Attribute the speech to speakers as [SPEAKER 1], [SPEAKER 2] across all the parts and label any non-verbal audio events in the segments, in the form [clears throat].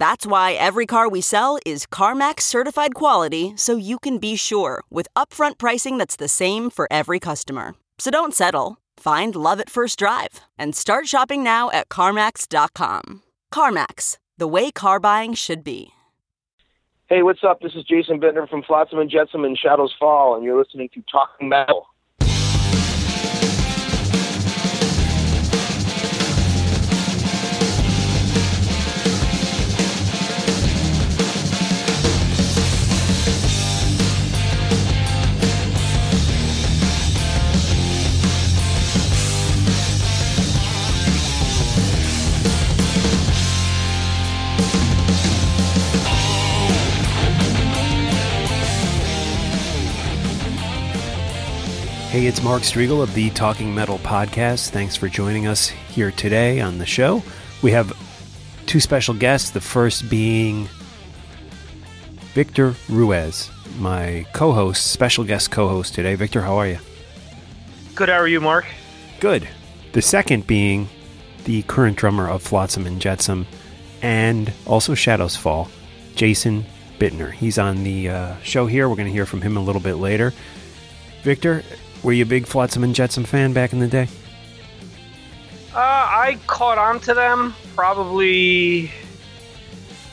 [SPEAKER 1] That's why every car we sell is CarMax certified quality so you can be sure with upfront pricing that's the same for every customer. So don't settle. Find love at first drive and start shopping now at CarMax.com. CarMax, the way car buying should be.
[SPEAKER 2] Hey, what's up? This is Jason Bittner from Flotsam and Jetsam and Shadows Fall, and you're listening to Talking Metal.
[SPEAKER 3] Hey, it's Mark Strigl of the Talking Metal Podcast. Thanks for joining us here today on the show. We have two special guests, the first being Victor Ruiz, my co host, special guest co host today. Victor, how are you?
[SPEAKER 4] Good, how are you, Mark?
[SPEAKER 3] Good. The second being the current drummer of Flotsam and Jetsam and also Shadows Fall, Jason Bittner. He's on the uh, show here. We're going to hear from him a little bit later. Victor, were you a big Flotsam and Jetsam fan back in the day?
[SPEAKER 4] Uh, I caught on to them probably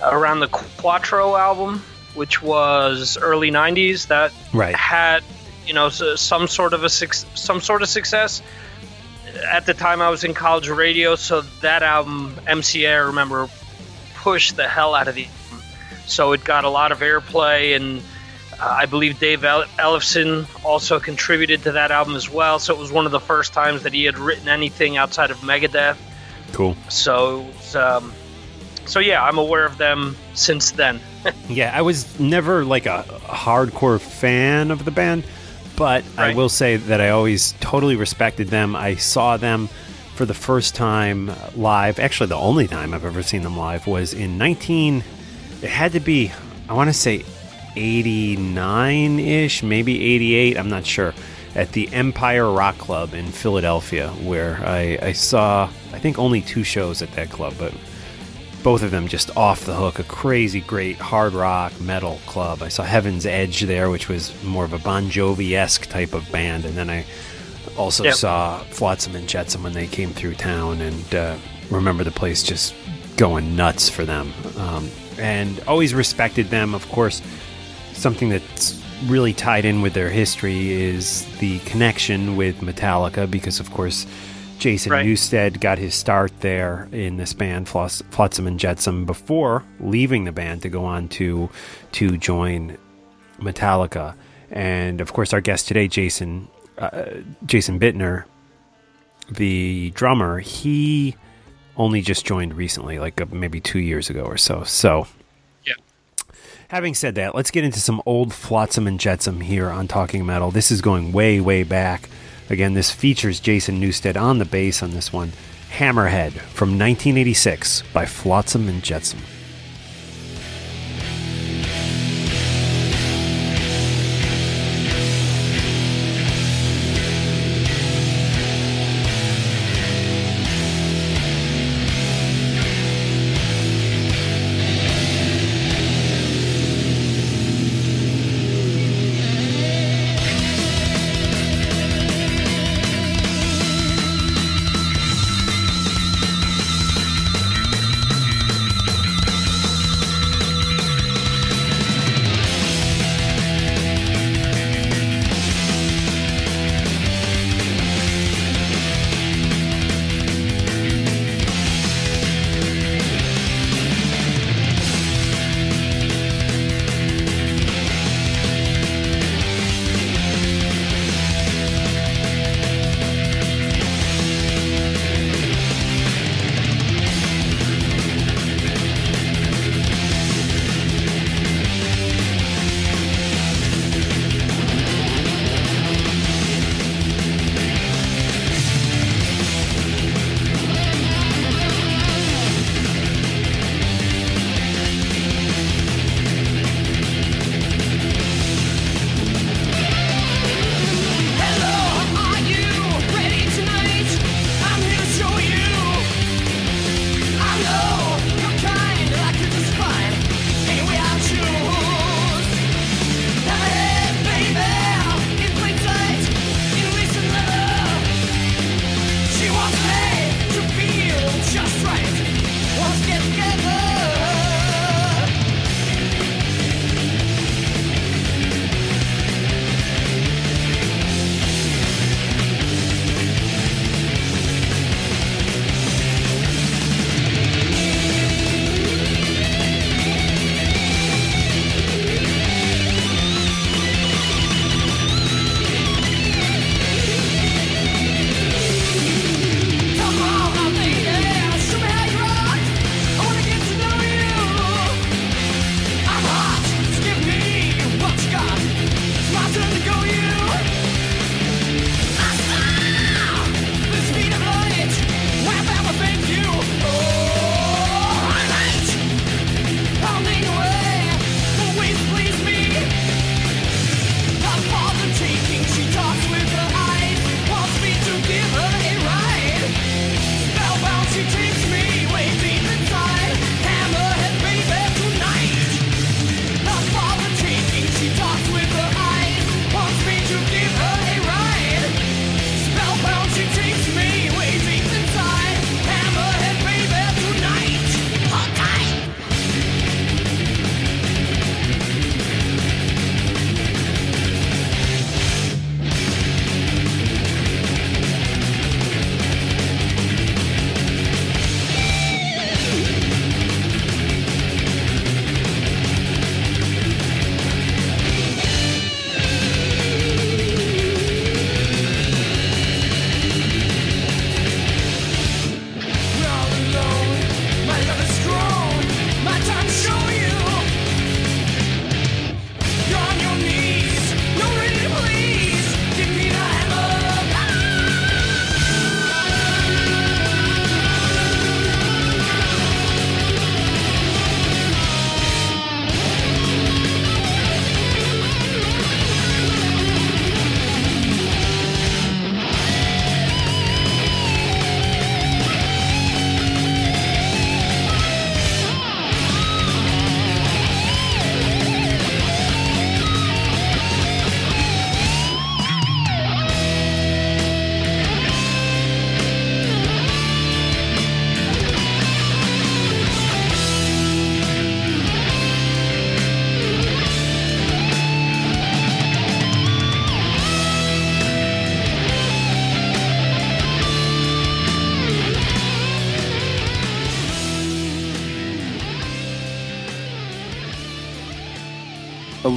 [SPEAKER 4] around the Cuatro album, which was early '90s. That
[SPEAKER 3] Right.
[SPEAKER 4] had you know some sort of a some sort of success. At the time, I was in college radio, so that album MCA, I remember, pushed the hell out of the. So it got a lot of airplay and. Uh, I believe Dave El- Ellefson also contributed to that album as well. So it was one of the first times that he had written anything outside of Megadeth.
[SPEAKER 3] Cool.
[SPEAKER 4] So, um, so yeah, I'm aware of them since then. [laughs]
[SPEAKER 3] Yeah, I was never like a hardcore fan of the band, but I will say that I always totally respected them. I saw them for the first time live. Actually, the only time I've ever seen them live was in 19. It had to be, I want to say 89 ish, maybe 88, I'm not sure, at the Empire Rock Club in Philadelphia, where I, I saw, I think, only two shows at that club, but both of them just off the hook. A crazy great hard rock metal club. I saw Heaven's Edge there, which was more of a Bon Jovi esque type of band, and then I also
[SPEAKER 4] Yep.
[SPEAKER 3] saw Flotsam and Jetsam when they came through town, and uh, remember the place just going nuts for them. Um, and always respected them, of course. Something that's really tied in with their history is the connection with Metallica, because of course. Jason
[SPEAKER 4] Right.
[SPEAKER 3] Newsted got his start there in this band, Floss, Flotsam and Jetsam, before leaving the band to go on to to join Metallica. And of course, our guest today, Jason uh, Jason Bittner, the drummer, he only just joined recently, like uh, maybe two years ago or so. So. Having said that, let's get into some old Flotsam and Jetsam here on Talking Metal. This is going way, way back. Again, this features Jason Newsted on the bass on this one. Hammerhead from 1986 by Flotsam and Jetsam.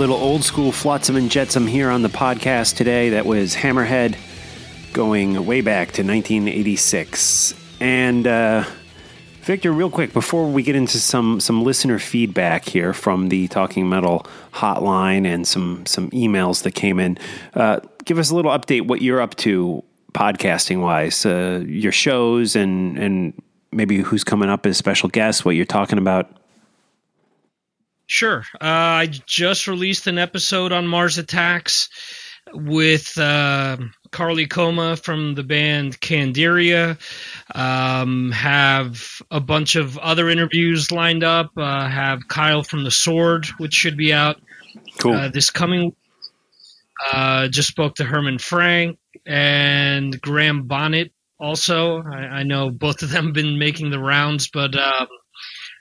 [SPEAKER 3] Little old school Flotsam and Jetsam here on the podcast today. That was Hammerhead going way back to 1986. And uh, Victor, real quick before we get into some some listener feedback here from the Talking Metal hotline and some some emails that came in, uh, give us a little update what you're up to podcasting wise, uh, your shows and and maybe who's coming up as special guests, what you're talking about.
[SPEAKER 4] Sure. Uh, I just released an episode on Mars Attacks with uh, Carley Coma from the band Candiria. Um, have a bunch of other interviews lined up. Uh, have Kyle from the Sword, which should be out
[SPEAKER 3] Cool.
[SPEAKER 4] uh, this coming. Uh, just spoke to Herman Frank and Graham Bonnet. Also, I, I know both of them have been making the rounds, but um,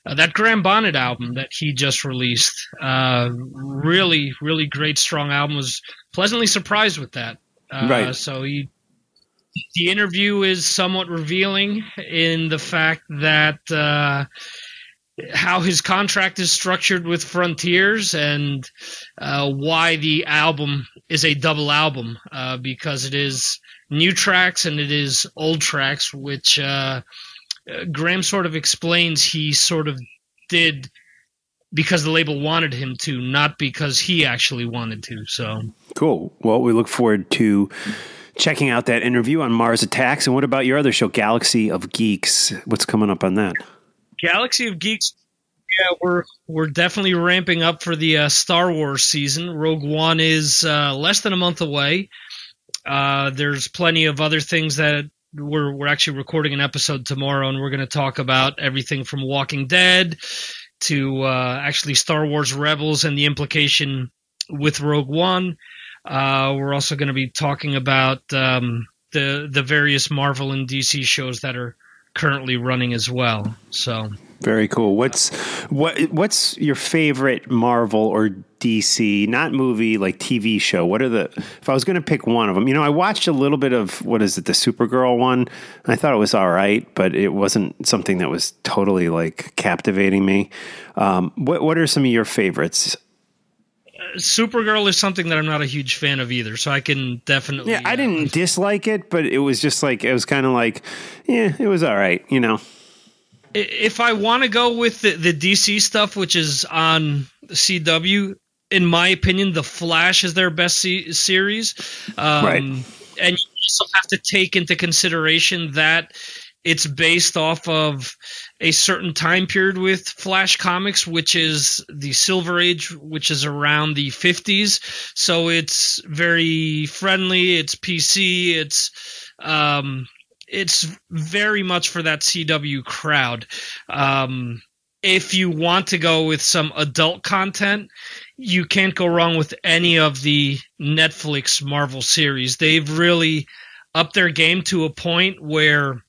[SPEAKER 4] uh, that Graham Bonnet album that he just released, uh, really, really great, strong album. Was pleasantly surprised with that. Uh,
[SPEAKER 3] Right.
[SPEAKER 4] So he, the interview is somewhat revealing in the fact that uh, how his contract is structured with Frontiers and uh, why the album is a double album uh, because it is new tracks and it is old tracks, which uh, Graham sort of explains he sort of did because the label wanted him to, not because he actually wanted to. So
[SPEAKER 3] Cool. Well, we look forward to checking out that interview on Mars Attacks. And what about your other show, Galaxy of Geeks? What's coming up on that?
[SPEAKER 4] Galaxy of Geeks. Yeah, we're we're definitely ramping up for the uh, Star Wars season. Rogue One is uh, less than a month away. Uh, there's plenty of other things that we're we're actually recording an episode tomorrow, and we're going to talk about everything from Walking Dead to uh, actually Star Wars Rebels and the implication with Rogue One. Uh, we're also going to be talking about um, the the various Marvel and DC shows that are currently running as well. So
[SPEAKER 3] Very cool. What's what? What's your favorite Marvel or DC, not movie, like TV show? What are the? If I was going to pick one of them, you know, I watched a little bit of what is it, the Supergirl one. I thought it was all right, but it wasn't something that was totally like captivating me. Um, what What are some of your favorites?
[SPEAKER 4] Supergirl is something that I'm not a huge fan of either, so I can definitely.
[SPEAKER 3] Yeah, I
[SPEAKER 4] uh,
[SPEAKER 3] didn't dislike it, but it was just like it was kind of like, yeah, it was all right, you know.
[SPEAKER 4] If I want to go with the, the DC stuff, which is on CW, in my opinion, The Flash is their best se- series. Um,
[SPEAKER 3] Right.
[SPEAKER 4] And you also have to take into consideration that it's based off of a certain time period with Flash Comics, which is the Silver Age, which is around the 50s. So it's very friendly. It's PC. It's um, it's very much for that CW crowd. Um, if you want to go with some adult content, you can't go wrong with any of the Netflix Marvel series. They've really upped their game to a point where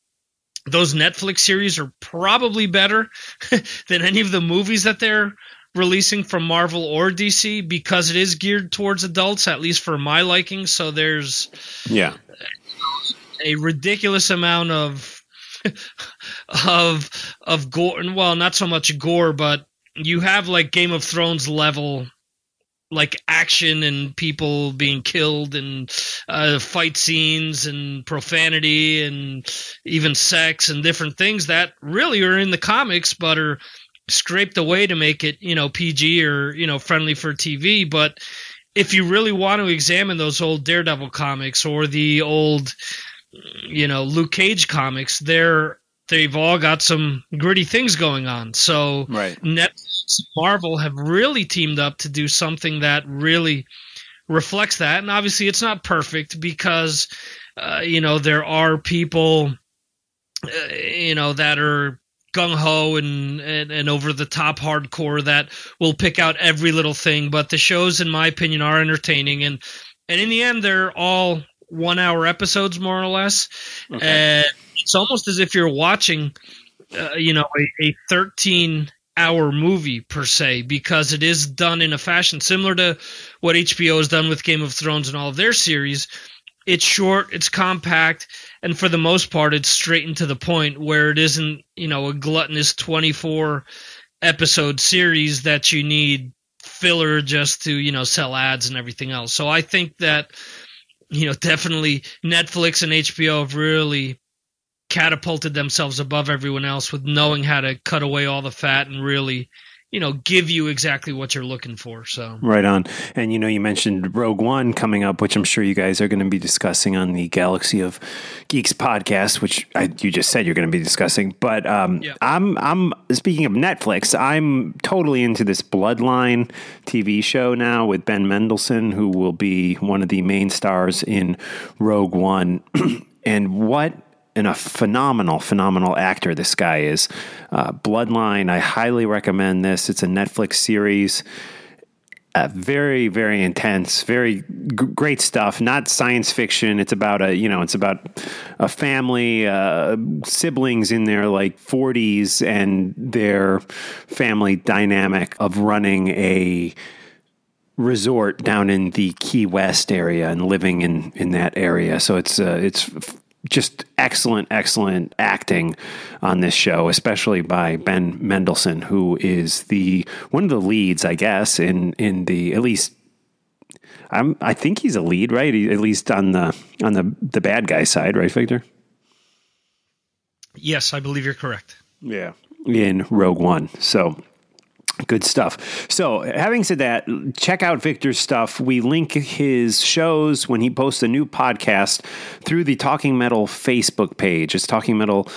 [SPEAKER 4] those Netflix series are probably better [laughs] than any of the movies that they're releasing from Marvel or DC because it is geared towards adults, at least for my liking. So there's
[SPEAKER 3] Yeah,
[SPEAKER 4] a ridiculous amount of [laughs] of of gore. Well, not so much gore, but you have like Game of Thrones level like action and people being killed and uh, fight scenes and profanity and even sex and different things that really are in the comics but are scraped away to make it you know PG or you know friendly for TV but if you really want to examine those old Daredevil comics or the old you know Luke Cage comics they're they've all got some gritty things going on so
[SPEAKER 3] right.
[SPEAKER 4] Netflix Marvel have really teamed up to do something that really reflects that. And obviously, it's not perfect because, uh, you know, there are people, uh, you know, that are gung ho and, and, and over the top hardcore that will pick out every little thing. But the shows, in my opinion, are entertaining. And, and in the end, they're all one hour episodes, more or less. And it's almost as if you're watching, uh, you know, a, a 13 hour movie per se because it is done in a fashion similar to what HBO has done with Game of Thrones and all of their series. It's short, it's compact, and for the most part, it's straight and to the point where it isn't, you know, a gluttonous 24 episode series that you need filler just to you know sell ads and everything else. So I think that you know definitely Netflix and HBO have really catapulted themselves above everyone else with knowing how to cut away all the fat and really you know give you exactly what you're looking for so.
[SPEAKER 3] Right on. And you know you mentioned rogue one coming up which i'm sure you guys are going to be discussing on the galaxy of geeks podcast which I, you just said you're going to be discussing. But um, yeah. i'm i'm speaking of netflix i'm totally into this bloodline tv show now with ben mendelsohn who will be one of the main stars in rogue one. [clears throat] And what and a phenomenal, phenomenal actor this guy is. Uh, Bloodline, I highly recommend this. It's a Netflix series. Uh, very, very intense, very g- great stuff. Not science fiction. It's about a, you know, it's about a family, uh, siblings in their like 40s, and their family dynamic of running a resort down in the Key West area and living in in that area. So it's uh, it's just excellent, excellent acting on this show, especially by Ben Mendelsohn, who is the one of the leads, I guess, in in the at least. I'm, I think he's a lead, right? He, at least on the on the the bad guy side, right, Victor?
[SPEAKER 4] Yes, I believe you're correct.
[SPEAKER 3] Yeah, in Rogue One. So Good stuff. So, having said that, check out Victor's stuff. We link his shows when he posts a new podcast through the Talking Metal Facebook page. It's Talking Metal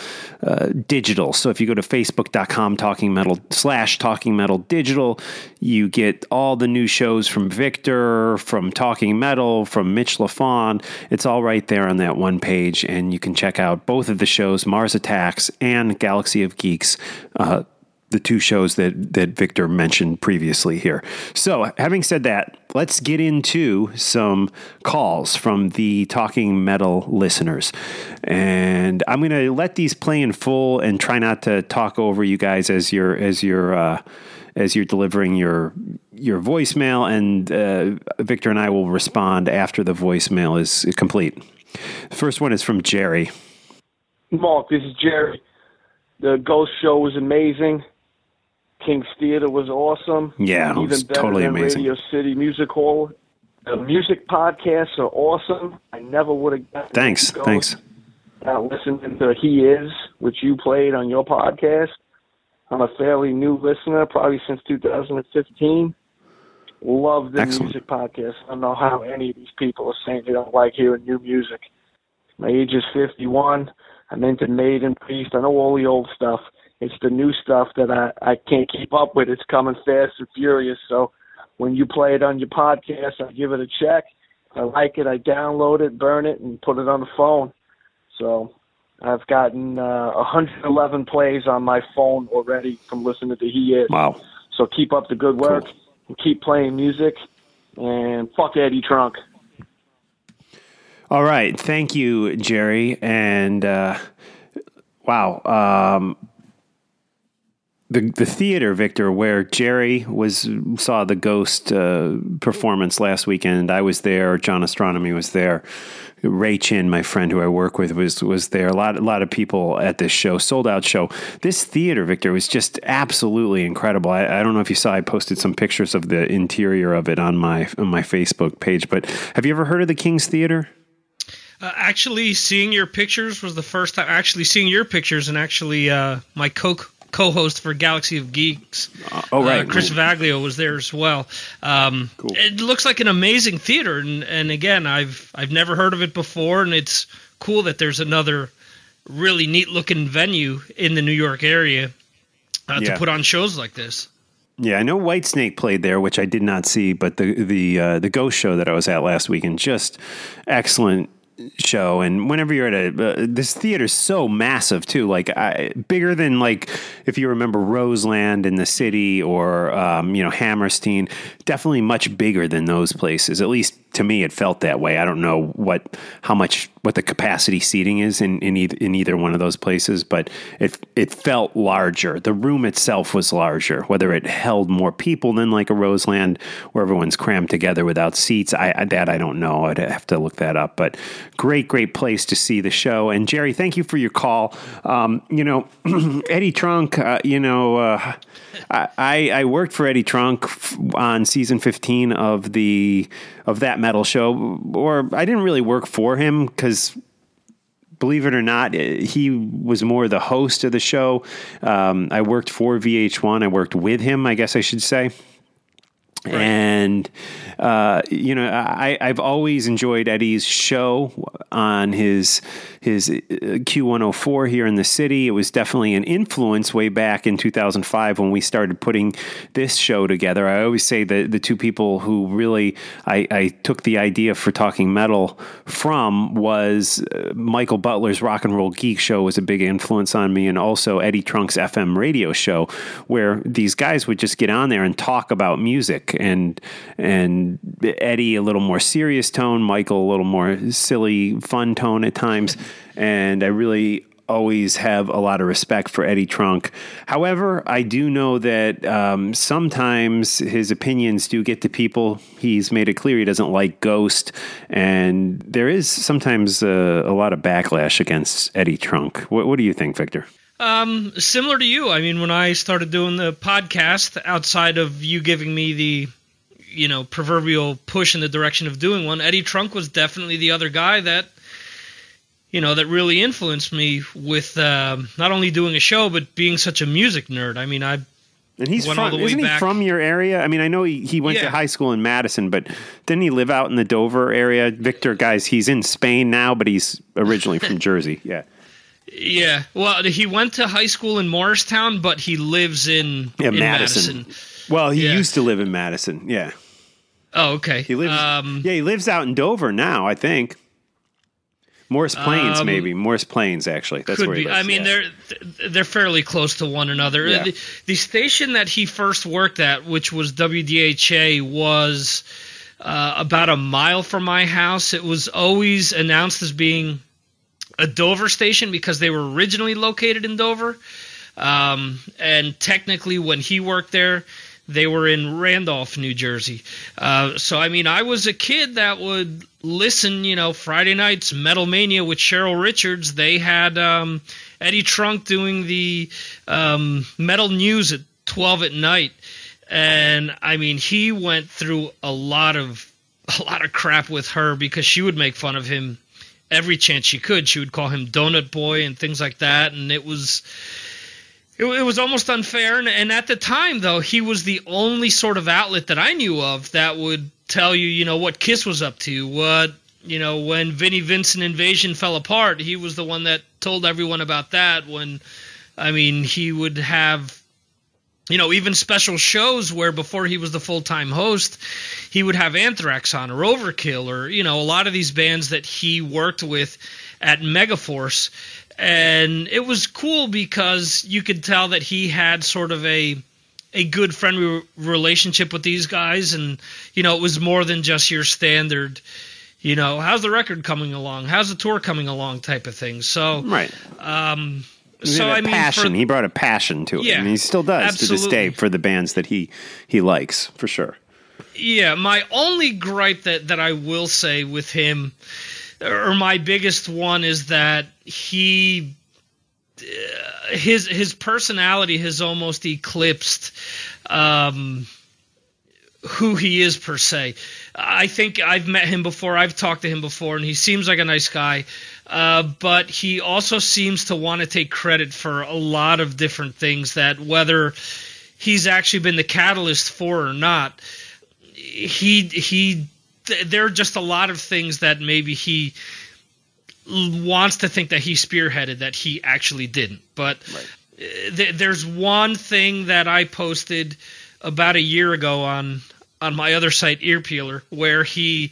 [SPEAKER 3] uh, Digital. So, if you go to facebook.com, Talking Metal slash Talking Metal Digital, you get all the new shows from Victor, from Talking Metal, from Mitch LaFon. It's all right there on that one page. And you can check out both of the shows, Mars Attacks and Galaxy of Geeks. Uh, the two shows that that Victor mentioned previously here. So, having said that, let's get into some calls from the Talking Metal listeners. And I'm going to let these play in full and try not to talk over you guys as you're as you're uh, as you're delivering your your voicemail and uh, Victor and I will respond after the voicemail is complete. First one is from Jerry.
[SPEAKER 5] Mark, this is Jerry. The Ghost Show was amazing. King's Theater was awesome.
[SPEAKER 3] Yeah,
[SPEAKER 5] even
[SPEAKER 3] was
[SPEAKER 5] better
[SPEAKER 3] totally
[SPEAKER 5] than
[SPEAKER 3] amazing.
[SPEAKER 5] Radio City Music Hall. The music podcasts are awesome. I never would have gotten
[SPEAKER 3] Thanks, thanks.
[SPEAKER 5] without listening to He Is, which you played on your podcast. I'm a fairly new listener, probably since 2015. Love the
[SPEAKER 3] Excellent.
[SPEAKER 5] music podcast. I don't know how any of these people are saying they don't like hearing new music. My age is 51. I'm into Maiden, Priest. I know all the old stuff. It's the new stuff that I, I can't keep up with. It's coming fast and furious. So when you play it on your podcast, I give it a check. I like it. I download it, burn it, and put it on the phone. So I've gotten uh, 111 plays on my phone already from listening to He Is.
[SPEAKER 3] Wow.
[SPEAKER 5] So keep up the good work
[SPEAKER 3] Cool.
[SPEAKER 5] and keep playing music. And fuck Eddie Trunk.
[SPEAKER 3] All right. Thank you, Jerry. And uh, wow. Um, the the theater, Victor, where Jerry was saw the Ghost uh, performance last weekend. I was there. John Astronomy was there. Ray Chin, my friend who I work with, was was there. A lot a lot of people at this show, sold out show. This theater, Victor, was just absolutely incredible. I, I don't know if you saw. I posted some pictures of the interior of it on my on my Facebook page. But have you ever heard of the King's Theater?
[SPEAKER 4] Uh, actually, seeing your pictures was the first time. Actually, seeing your pictures and actually uh, my co co-host for Galaxy of Geeks,
[SPEAKER 3] oh, right.
[SPEAKER 4] uh, Chris Vaglio was there as well. Um,
[SPEAKER 3] Cool.
[SPEAKER 4] It looks like an amazing theater, and, and again, I've I've never heard of it before, and it's cool that there's another really neat looking venue in the New York area uh,
[SPEAKER 3] Yeah.
[SPEAKER 4] to put on shows like this.
[SPEAKER 3] Yeah, I know Whitesnake played there, which I did not see, but the the uh, the Ghost show that I was at last weekend, just excellent show. And whenever you're at a uh, this theater's so massive too, like I, bigger than like if you remember Roseland in the city or um, you know Hammerstein, definitely much bigger than those places. At least to me, it felt that way. I don't know what how much what the capacity seating is in in either, in either one of those places, but it it felt larger. The room itself was larger. Whether it held more people than like a Roseland, where everyone's crammed together without seats, I, I that I don't know. I'd have to look that up. But great, great place to see the show. And Jerry, thank you for your call. Um, you know, [clears throat] Eddie Trunk, uh, you know, uh, I, I worked for Eddie Trunk on season 15 of the of that metal show, or I didn't really work for him because believe it or not, eh, he was more the host of the show. Um, I worked for VH1. I worked with him, I guess I should say. Right. And uh, you know, I, I've always enjoyed Eddie's show on his his uh, Q104 here in the city. It was definitely an influence way back in 2005 when we started putting this show together. I always say that the two people who really I, I took the idea for talking metal from was uh, Michael Butler's Rock and Roll Geek show was a big influence on me, and also Eddie Trunk's FM radio show, where these guys would just get on there and talk about music and and Eddie a little more serious tone, Michael a little more silly, fun tone at times. And I really always have a lot of respect for Eddie Trunk. However, I do know that um, sometimes his opinions do get to people. He's made it clear he doesn't like Ghost, and there is sometimes a, a lot of backlash against Eddie Trunk. What, what do you think, Victor?
[SPEAKER 4] Um, similar to you. I mean, when I started doing the podcast, outside of you giving me the you know proverbial push in the direction of doing one. Eddie Trunk was definitely the other guy that you know that really influenced me with uh, not only doing a show but being such a music nerd. I mean, I
[SPEAKER 3] and he's from isn't he back. from your area? I mean, I know he, he went yeah. to high school in Madison, but didn't he live out in the Dover area? Victor, guys, he's in Spain now, but he's originally from [laughs] Jersey. Yeah.
[SPEAKER 4] Yeah. Well, he went to high school in Morristown, but he lives in, yeah, in Madison. Madison.
[SPEAKER 3] Well, he yeah. used to live in Madison. Yeah.
[SPEAKER 4] Oh, okay.
[SPEAKER 3] He lives. Um, yeah, he lives out in Dover now. I think. Morris Plains, um, maybe Morris Plains. Actually, that's where he lives.
[SPEAKER 4] I mean, yeah. they're they're fairly close to one another. Yeah. The, the, station that he first worked at, which was WDHA, was uh, about a mile from my house. It was always announced as being a Dover station because they were originally located in Dover. Um, and technically, when he worked there, they were in Randolph, New Jersey. Uh, so, I mean, I was a kid that would listen, you know, Friday nights, Metal Mania with Cheryl Richards. They had um, Eddie Trunk doing the um, metal news at 12 at night. And I mean, he went through a lot of [laughs] a lot of crap with her because she would make fun of him every chance she could. She would call him Donut Boy and things like that, and it was it, it was almost unfair. And, and at the time, though, he was the only sort of outlet that I knew of that would tell you, you know, what Kiss was up to, what you know, when Vinnie Vincent Invasion fell apart, he was the one that told everyone about that. When, I mean, he would have, you know, even special shows where before he was the full time host, he would have Anthrax on or Overkill or, you know, a lot of these bands that he worked with at Megaforce and it was cool because you could tell that he had sort of a a good friendly relationship with these guys and you know it was more than just your standard you know how's the record coming along how's the tour coming along type of thing so
[SPEAKER 3] right
[SPEAKER 4] um so I mean,
[SPEAKER 3] passion.
[SPEAKER 4] For,
[SPEAKER 3] he brought a passion to it, yeah, and he still does absolutely. to this day for the bands that he he likes for sure.
[SPEAKER 4] Yeah, my only gripe that that I will say with him or my biggest one is that he uh, his his personality has almost eclipsed um, who he is per se. I think I've met him before. I've talked to him before, and he seems like a nice guy. Uh, but he also seems to want to take credit for a lot of different things that whether he's actually been the catalyst for or not, he he there are just a lot of things that maybe he wants to think that he spearheaded that he actually didn't. But right. Uh, th- there's one thing that I posted about a year ago on on my other site, Earpeeler, where he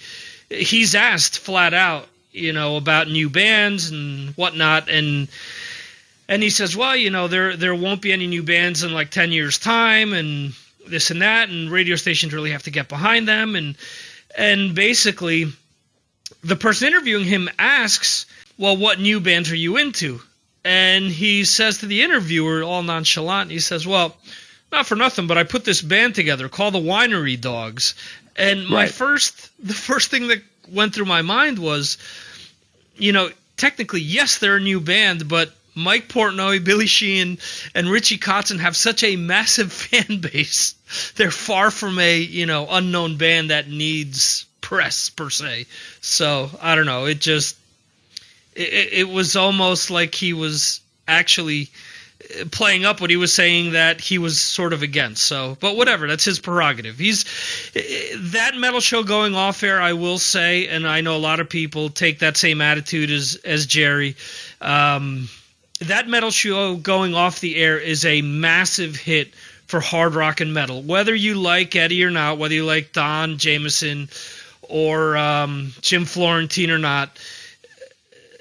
[SPEAKER 4] he's asked flat out, you know, about new bands and whatnot, and and he says, well, you know, there there won't be any new bands in like ten years time, and this and that, and radio stations really have to get behind them, and and basically, the person interviewing him asks, Well, what new bands are you into? And he says to the interviewer, all nonchalant, he says, Well, not for nothing, but I put this band together called the Winery Dogs. And my right. first, the first thing that went through my mind was, you know, technically, yes, they're a new band, but Mike Portnoy, Billy Sheehan, and Richie Kotzen have such a massive [laughs] fan base. They're far from a you know unknown band that needs press per se. So I don't know. It just it, it was almost like he was actually playing up what he was saying that he was sort of against. So, but whatever, that's his prerogative. He's that metal show going off air. I will say, and I know a lot of people take that same attitude as as Jerry. Um, that metal show going off the air is a massive hit for hard rock and metal. Whether you like Eddie or not, whether you like Don Jamieson or um, Jim Florentine or not,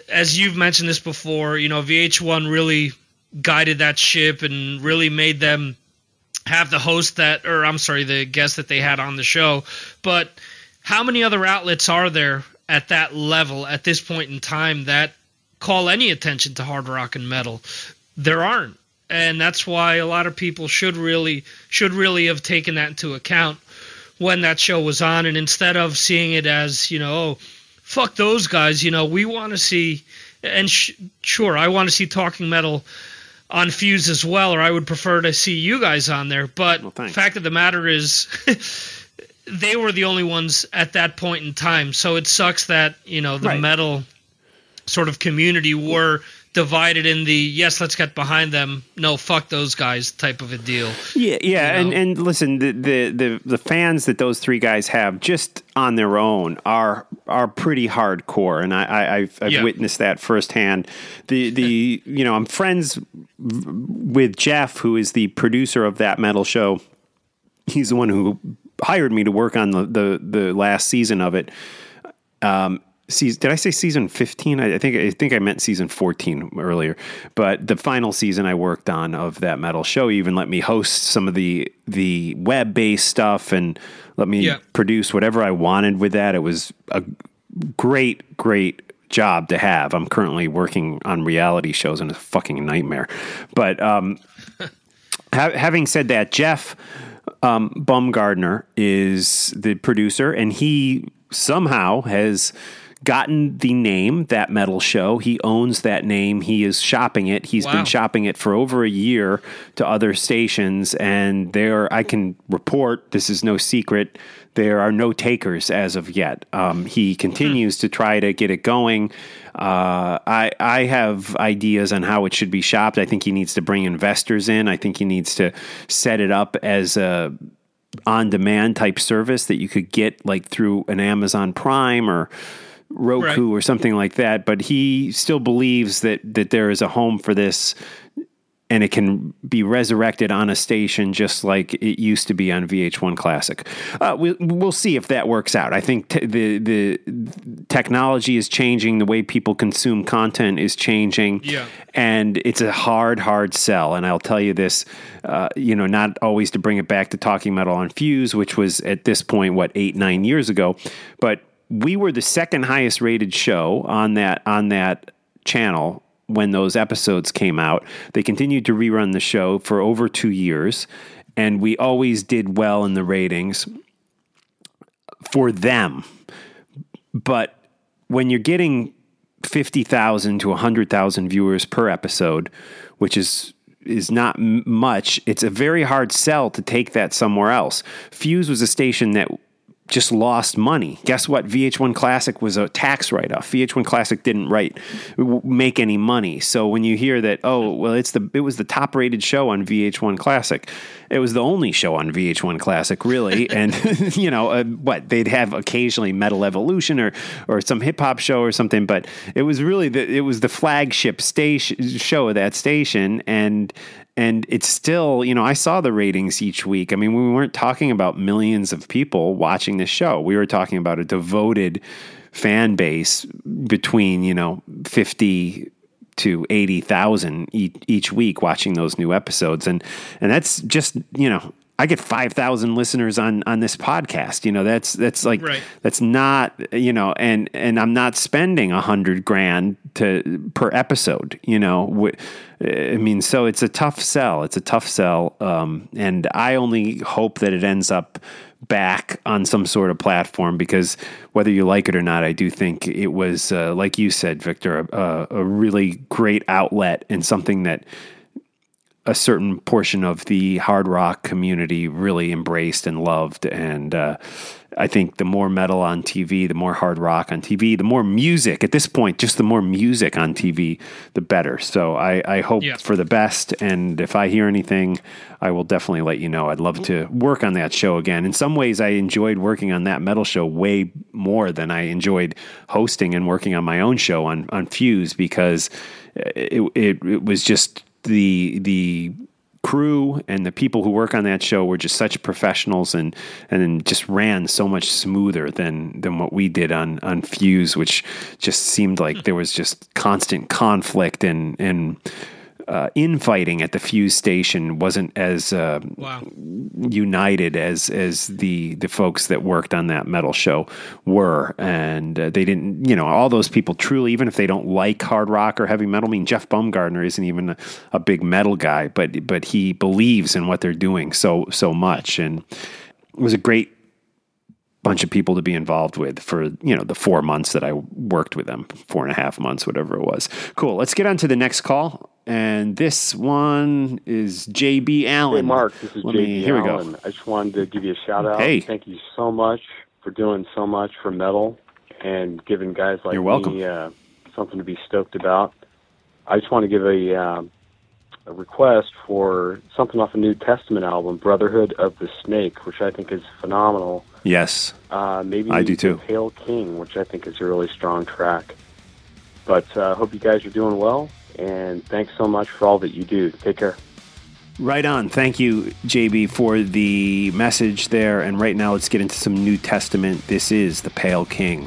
[SPEAKER 4] as you've mentioned this before, you know VH1 really guided that ship and really made them have the host that, or I'm sorry, the guest that they had on the show. But how many other outlets are there at that level at this point in time that call any attention to hard rock and metal? There aren't. And that's why a lot of people should really should really have taken that into account when that show was on and instead of seeing it as, you know, oh, fuck those guys, you know, we want to see and sh- sure, I want to see talking metal on Fuse as well, or I would prefer to see you guys on there. But well, fact of the matter is, [laughs] they were the only ones at that point in time. So it sucks that you know the right. metal sort of community were divided in the yes, let's get behind them. No, fuck those guys type of a deal.
[SPEAKER 3] Yeah, yeah, you know? and and listen, the, the the the fans that those three guys have just on their own are are pretty hardcore, and I, I have I've yeah. witnessed that firsthand. The the you know I'm friends with Jeff, who is the producer of that metal show. He's the one who hired me to work on the the, the last season of it. Um, season, did I say season 15? I, I, think I think I meant season 14 earlier. But the final season I worked on of that metal show even let me host some of the the web based stuff and let me yeah. produce whatever I wanted with that. It was a great, great job to have. I'm currently working on reality shows and it's a fucking nightmare. But um, [laughs] ha- having said that, Jeff um, Bumgardner is the producer, and he somehow has gotten the name that metal show. He owns that name. He is shopping it. He's wow. been shopping it for over a year to other stations, and there I can report this is no secret. There are no takers as of yet. Um, he continues to try to get it going. Uh, I I have ideas on how it should be shopped. I think he needs to bring investors in. I think he needs to set it up as a on demand type service that you could get like through an Amazon Prime or Roku right. or something like that. But he still believes that that there is a home for this, and it can be resurrected on a station just like it used to be on VH1 Classic. Uh, we, will see if that works out. I think t- the the technology is changing, the way people consume content is changing,
[SPEAKER 4] yeah.
[SPEAKER 3] and it's a hard, hard sell. And I'll tell you this, uh, you know, not always to bring it back to Talking Metal on Fuse, which was at this point what eight nine years ago, but we were the second highest rated show on that on that channel when those episodes came out. They continued to rerun the show for over 2 years and we always did well in the ratings for them. But when you're getting 50,000 to 100,000 viewers per episode, which is is not much. It's a very hard sell to take that somewhere else. Fuse was a station that just lost money. Guess what? VH1 Classic was a tax write off. VH1 Classic didn't write make any money. So when you hear that, oh well, it's the it was the top rated show on VH1 Classic. It was the only show on VH1 Classic, really. [laughs] and [laughs] you know uh, what? They'd have occasionally Metal Evolution or or some hip hop show or something, but it was really the it was the flagship station show of that station, and and it's still, you know, I saw the ratings each week. I mean, we weren't talking about millions of people watching this show. We were talking about a devoted fan base between, you know, 50 to 80,000 each, week watching those new episodes. And, and that's just, you know, I get five thousand listeners on on this podcast. You know, that's that's like
[SPEAKER 6] Right.
[SPEAKER 3] that's not you know, and and I'm not spending a hundred grand to per episode. You know, I mean, so it's a tough sell. It's a tough sell, um, and I only hope that it ends up back on some sort of platform because whether you like it or not, I do think it was, uh, like you said, Victor, a, a really great outlet and something that a certain portion of the hard rock community really embraced and loved. And uh, I think the more metal on TV, the more hard rock on TV, the more music at this point, just the more music on TV, the better. So I, I hope
[SPEAKER 6] Yeah.
[SPEAKER 3] for the best. And if I hear anything, I will definitely let you know. I'd love to work on that show again. In some ways, I enjoyed working on that metal show way more than I enjoyed hosting and working on my own show on, on Fuse because it, it, it was just the the crew and the people who work on that show were just such professionals and and just ran so much smoother than than what we did on on Fuse, which just seemed like hmm. there was just constant conflict and and uh, infighting at the Fuse station wasn't as uh,
[SPEAKER 6] Wow.
[SPEAKER 3] united as as the the folks that worked on that metal show were and uh, they didn't you know all those people truly even if they don't like hard rock or heavy metal I mean Jeff Baumgartner isn't even a, a big metal guy but but he believes in what they're doing so so much and it was a great bunch of people to be involved with for you know the four months that I worked with them four and a half months whatever it was cool let's get on to the next call and this one is JB Allen
[SPEAKER 7] Hey, Mark, this is
[SPEAKER 3] Let
[SPEAKER 7] JB
[SPEAKER 3] me- here we go.
[SPEAKER 7] Allen. I just wanted to give you a shout out.
[SPEAKER 3] Hey.
[SPEAKER 7] Thank you so much for doing so much for metal and giving guys like
[SPEAKER 3] You're welcome.
[SPEAKER 7] me uh, something to be stoked about. I just want to give a, um, a request for something off a New Testament album, Brotherhood of the Snake, which I think is phenomenal.
[SPEAKER 3] yes
[SPEAKER 7] Uh, maybe
[SPEAKER 3] I do too.
[SPEAKER 7] Pale King, which I think is a really strong track. But I uh, hope you guys are doing well, and thanks so much for all that you do. Take care.
[SPEAKER 3] Right on. Thank you, JB, for the message there. And right now, let's get into some New Testament. This is the Pale King.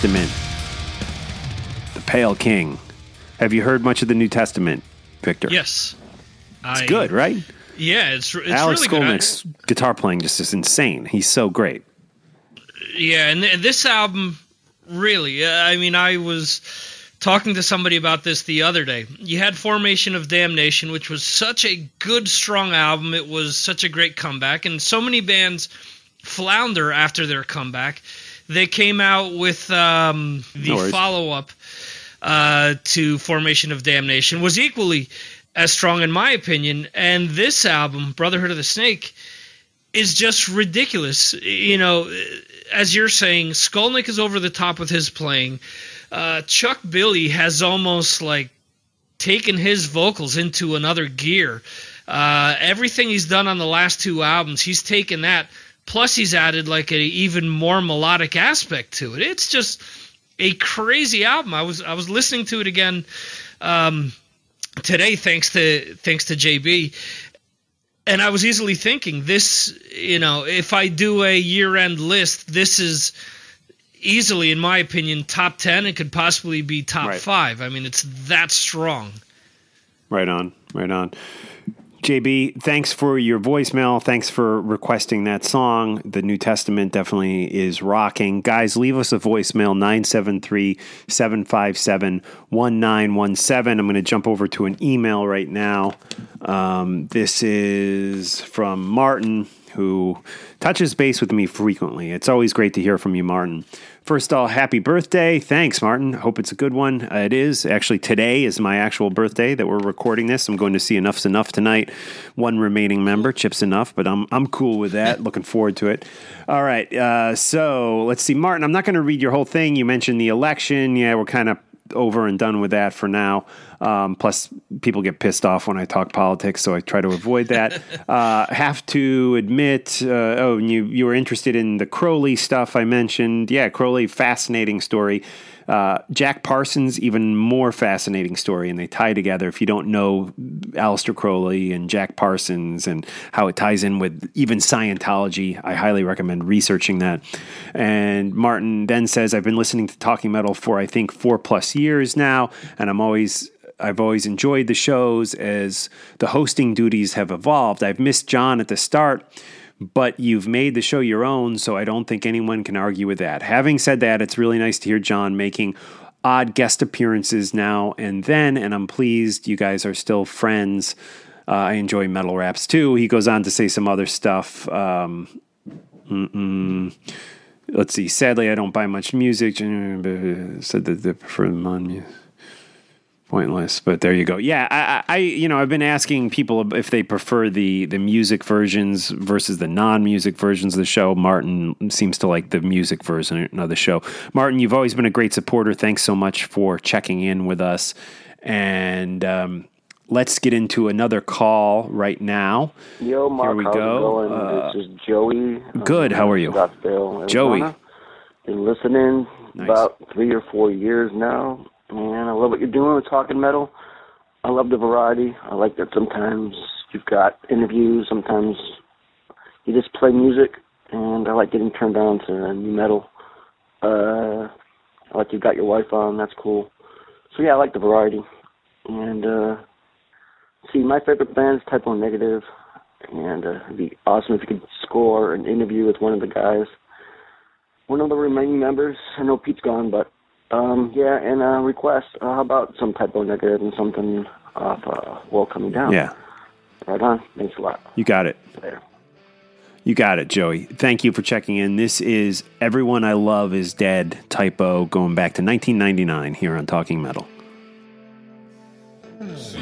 [SPEAKER 3] Testament, The Pale King. Have you heard much of the New Testament, Victor?
[SPEAKER 4] Yes.
[SPEAKER 3] It's good, right?
[SPEAKER 4] Yeah, it's, it's
[SPEAKER 3] Alex
[SPEAKER 4] really good. I-
[SPEAKER 3] guitar playing just is insane. He's so great.
[SPEAKER 4] Yeah, and th- this album, really, uh, I mean, I was talking to somebody about this the other day. You had Formation of Damnation, which was such a good, strong album. It was such a great comeback, and so many bands flounder after their comeback. They came out with um, the
[SPEAKER 3] No
[SPEAKER 4] follow up uh, to Formation of Damnation, was equally as strong, in my opinion. And this album, Brotherhood of the Snake, is just ridiculous. You know, as you're saying, Skolnick is over the top with his playing. Uh, Chuck Billy has almost like taken his vocals into another gear. Uh, everything he's done on the last two albums, he's taken that. Plus, he's added like an even more melodic aspect to it. It's just a crazy album. I was I was listening to it again um, today, thanks to thanks to JB, and I was easily thinking this. You know, if I do a year-end list, this is easily, in my opinion, top ten. It could possibly be top
[SPEAKER 3] Right.
[SPEAKER 4] five. I mean, it's that strong.
[SPEAKER 3] Right on, right on. JB, thanks for your voicemail. Thanks for requesting that song. The New Testament definitely is rocking. Guys, leave us a voicemail 973 757 1917. I'm going to jump over to an email right now. Um, this is from Martin, who touches base with me frequently. It's always great to hear from you, Martin. First of all, happy birthday. Thanks, Martin. Hope it's a good one. Uh, it is. Actually, today is my actual birthday that we're recording this. I'm going to see Enuff Z'Nuff tonight. One remaining member, Chip Z'Nuff, but I'm, I'm cool with that. [laughs] Looking forward to it. All right. Uh, so let's see. Martin, I'm not going to read your whole thing. You mentioned the election. Yeah, we're kind of over and done with that for now. Um, plus, people get pissed off when I talk politics, so I try to avoid that. [laughs] uh, have to admit, uh, oh, and you you were interested in the Crowley stuff I mentioned. Yeah, Crowley, fascinating story. Uh, Jack Parsons, even more fascinating story, and they tie together. If you don't know Aleister Crowley and Jack Parsons and how it ties in with even Scientology, I highly recommend researching that. And Martin then says, I've been listening to Talking Metal for I think four plus years now, and I'm always I've always enjoyed the shows as the hosting duties have evolved. I've missed John at the start, but you've made the show your own, so I don't think anyone can argue with that. Having said that, it's really nice to hear John making odd guest appearances now and then, and I'm pleased you guys are still friends. Uh, I enjoy metal raps too. He goes on to say some other stuff. Um, let's see. Sadly, I don't buy much music. Said that they prefer non music pointless but there you go yeah I, I you know i've been asking people if they prefer the the music versions versus the non-music versions of the show martin seems to like the music version of the show martin you've always been a great supporter thanks so much for checking in with us and um, let's get into another call right now
[SPEAKER 2] Yo, Mark,
[SPEAKER 3] here
[SPEAKER 2] we
[SPEAKER 3] go. Uh,
[SPEAKER 2] this is Joey.
[SPEAKER 3] good,
[SPEAKER 2] um,
[SPEAKER 3] how are you? Joey.
[SPEAKER 2] Been listening
[SPEAKER 3] Nice.
[SPEAKER 2] about three or four years now, Man, I love what you're doing with Talking Metal. I love the variety. I like that sometimes you've got interviews, sometimes you just play music, and I like getting turned on to new metal. Uh, I like you've got your wife on. That's cool.
[SPEAKER 5] So yeah, I like the variety. And uh, see, my favorite band is Type Typo Negative, and uh, it'd be awesome if you could score an interview with one of the guys, one of the remaining members. I know Pete's gone, but um, yeah, and a request uh, about some Type O Negative and something of uh, World Coming Down.
[SPEAKER 8] Yeah.
[SPEAKER 5] Right on. Thanks a lot.
[SPEAKER 8] You got it.
[SPEAKER 5] There,
[SPEAKER 8] You got it, Joey. Thank you for checking in. This is Everyone I Love Is Dead typo going back to 1999 here on Talking Metal.
[SPEAKER 3] Hmm.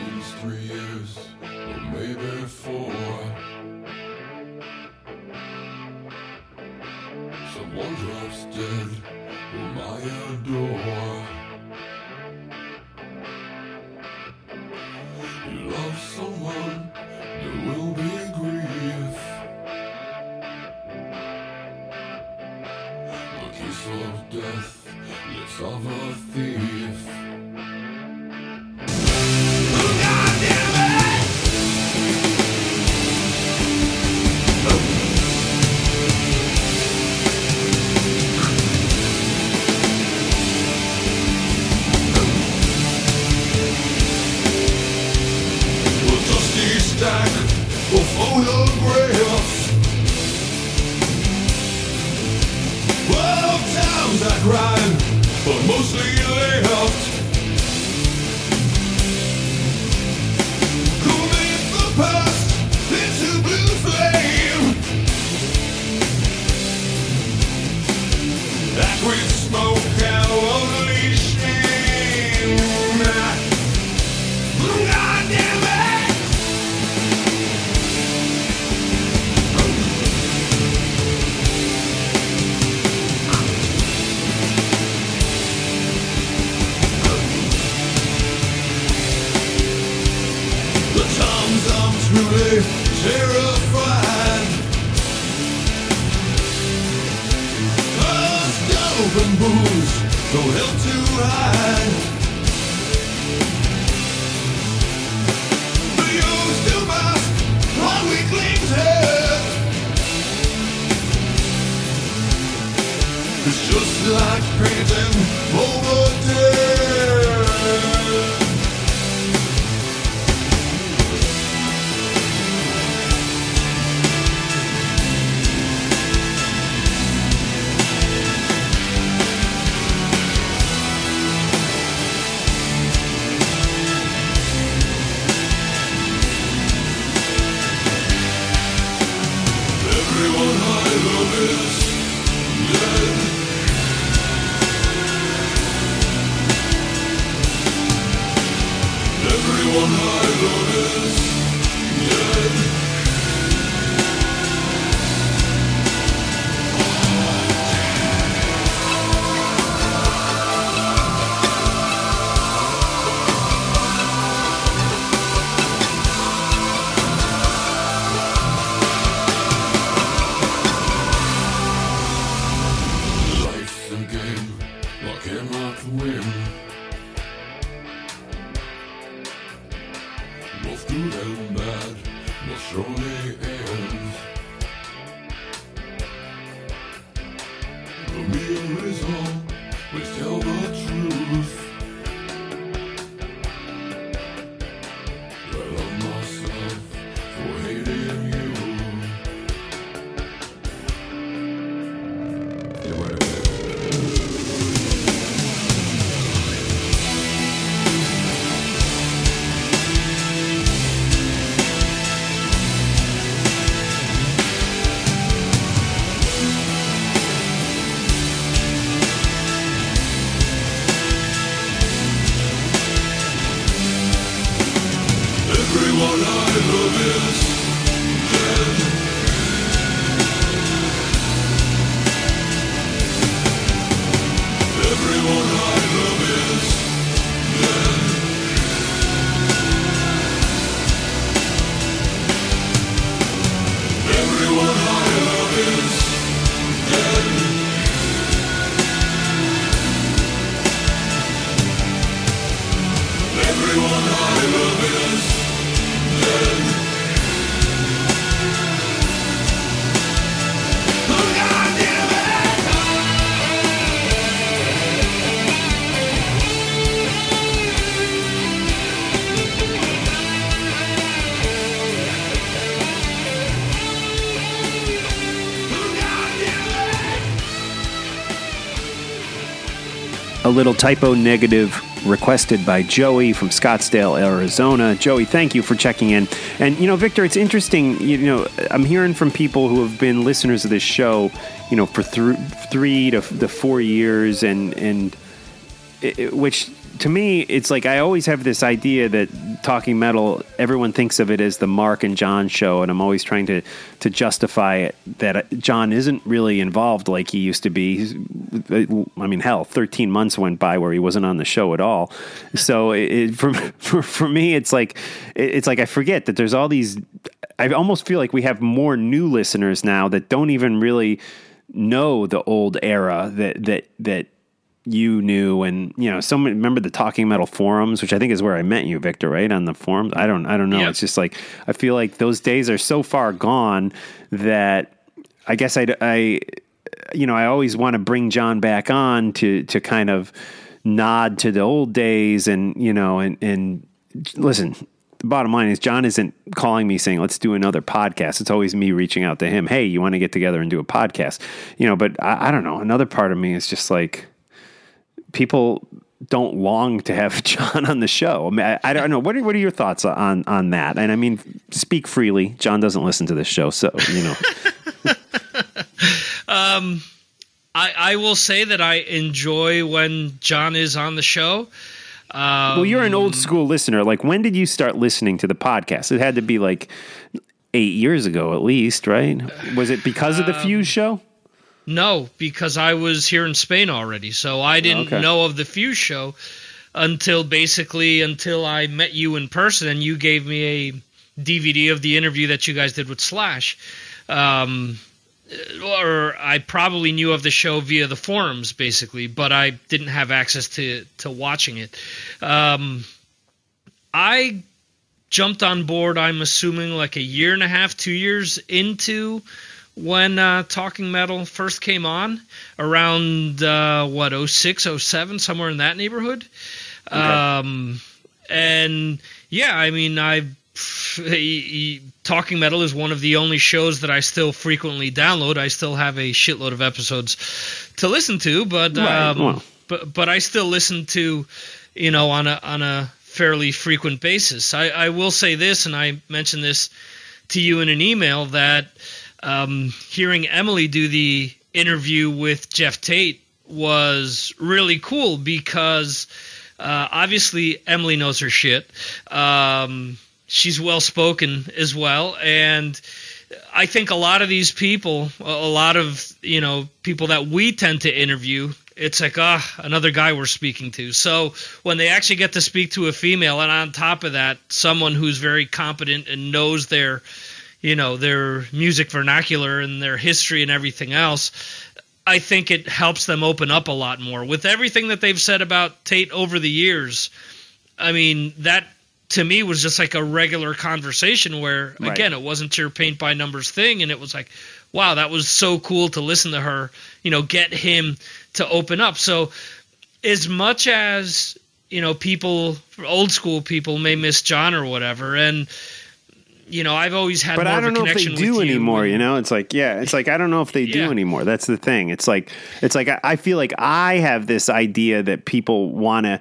[SPEAKER 3] Little Type O Negative requested by Joey from Scottsdale, Arizona. Joey, thank you for checking in. And you know, Victor, it's interesting. You know, I'm hearing from people who have been listeners of this show, you know, for th- three to, to four years, and and it, which to me, it's like I always have this idea that talking metal, everyone thinks of it as the Mark and John show, and I'm always trying to to justify it that uh, John isn't really involved like he used to be. He's, I mean, hell, 13 months went by where he wasn't on the show at all. So it, it, for, [laughs] for for me, it's like it, it's like I forget that there's all these. I almost feel like we have more new listeners now that don't even really know the old era that that that you knew and you know someone remember the talking metal forums which i think is where i met you victor right on the forums i don't i don't know
[SPEAKER 4] Yeah.
[SPEAKER 3] it's just like i feel like those days are so far gone that i guess i i you know i always want to bring john back on to to kind of nod to the old days and you know and and listen the bottom line is John isn't calling me saying let's do another podcast. It's always me reaching out to him. Hey, you want to get together and do a podcast? You know, but I, I don't know. Another part of me is just like people don't long to have [laughs] John on the show. I, mean, I, I don't know. What are, what are your thoughts on on that? And I mean, speak freely. John doesn't listen to this show, so you know. [laughs]
[SPEAKER 4] Um, I, I will say that I enjoy when John is on the show.
[SPEAKER 3] well, you're an old um, school listener. Like, when did you start listening to the podcast? It had to be like eight years ago, at least, right? Was it because of the um, Fuse show?
[SPEAKER 4] No, because I was here in Spain already, so I oh, didn't
[SPEAKER 3] Okay.
[SPEAKER 4] know of the Fuse show until basically until I met you in person, and you gave me a DVD of the interview that you guys did with Slash. Um, or I probably knew of the show via the forums, basically, but I didn't have access to to watching it. Um, I jumped on board. I'm assuming like a year and a half, two years into when uh, Talking Metal first came on, around uh, what 06, 07, somewhere in that neighborhood. Um, and yeah, I mean, I [laughs] Talking Metal is one of the only shows that I still frequently download. I still have a shitload of episodes to listen to, but
[SPEAKER 3] Right,
[SPEAKER 4] um,
[SPEAKER 3] well.
[SPEAKER 4] but but I still listen to, you know, on a on a fairly frequent basis. I, I will say this, and I mentioned this to you in an email that um, hearing Emily do the interview with Geoff Tate was really cool because uh, obviously Emily knows her shit. Um, she's well spoken as well, and I think a lot of these people, a lot of you know people that we tend to interview, it's like ah another guy we're speaking to. So when they actually get to speak to a female, and on top of that, someone who's very competent and knows their you know their music vernacular and their history and everything else. I think it helps them open up a lot more. With everything that they've said about Tate over the years, I mean, that to me was just like a regular conversation where,
[SPEAKER 3] Right.
[SPEAKER 4] again, it wasn't your paint by numbers thing. And it was like, wow, that was so cool to listen to her, you know, get him to open up. So, as much as, you know, people, old school people may miss John or whatever, and, you know, I've always had
[SPEAKER 3] but
[SPEAKER 4] more
[SPEAKER 3] I
[SPEAKER 4] of a
[SPEAKER 3] don't know if they do
[SPEAKER 4] you
[SPEAKER 3] anymore. You know, it's like yeah, it's like I don't know if they do anymore. That's the thing. It's like it's like I, I feel like I have this idea that people want to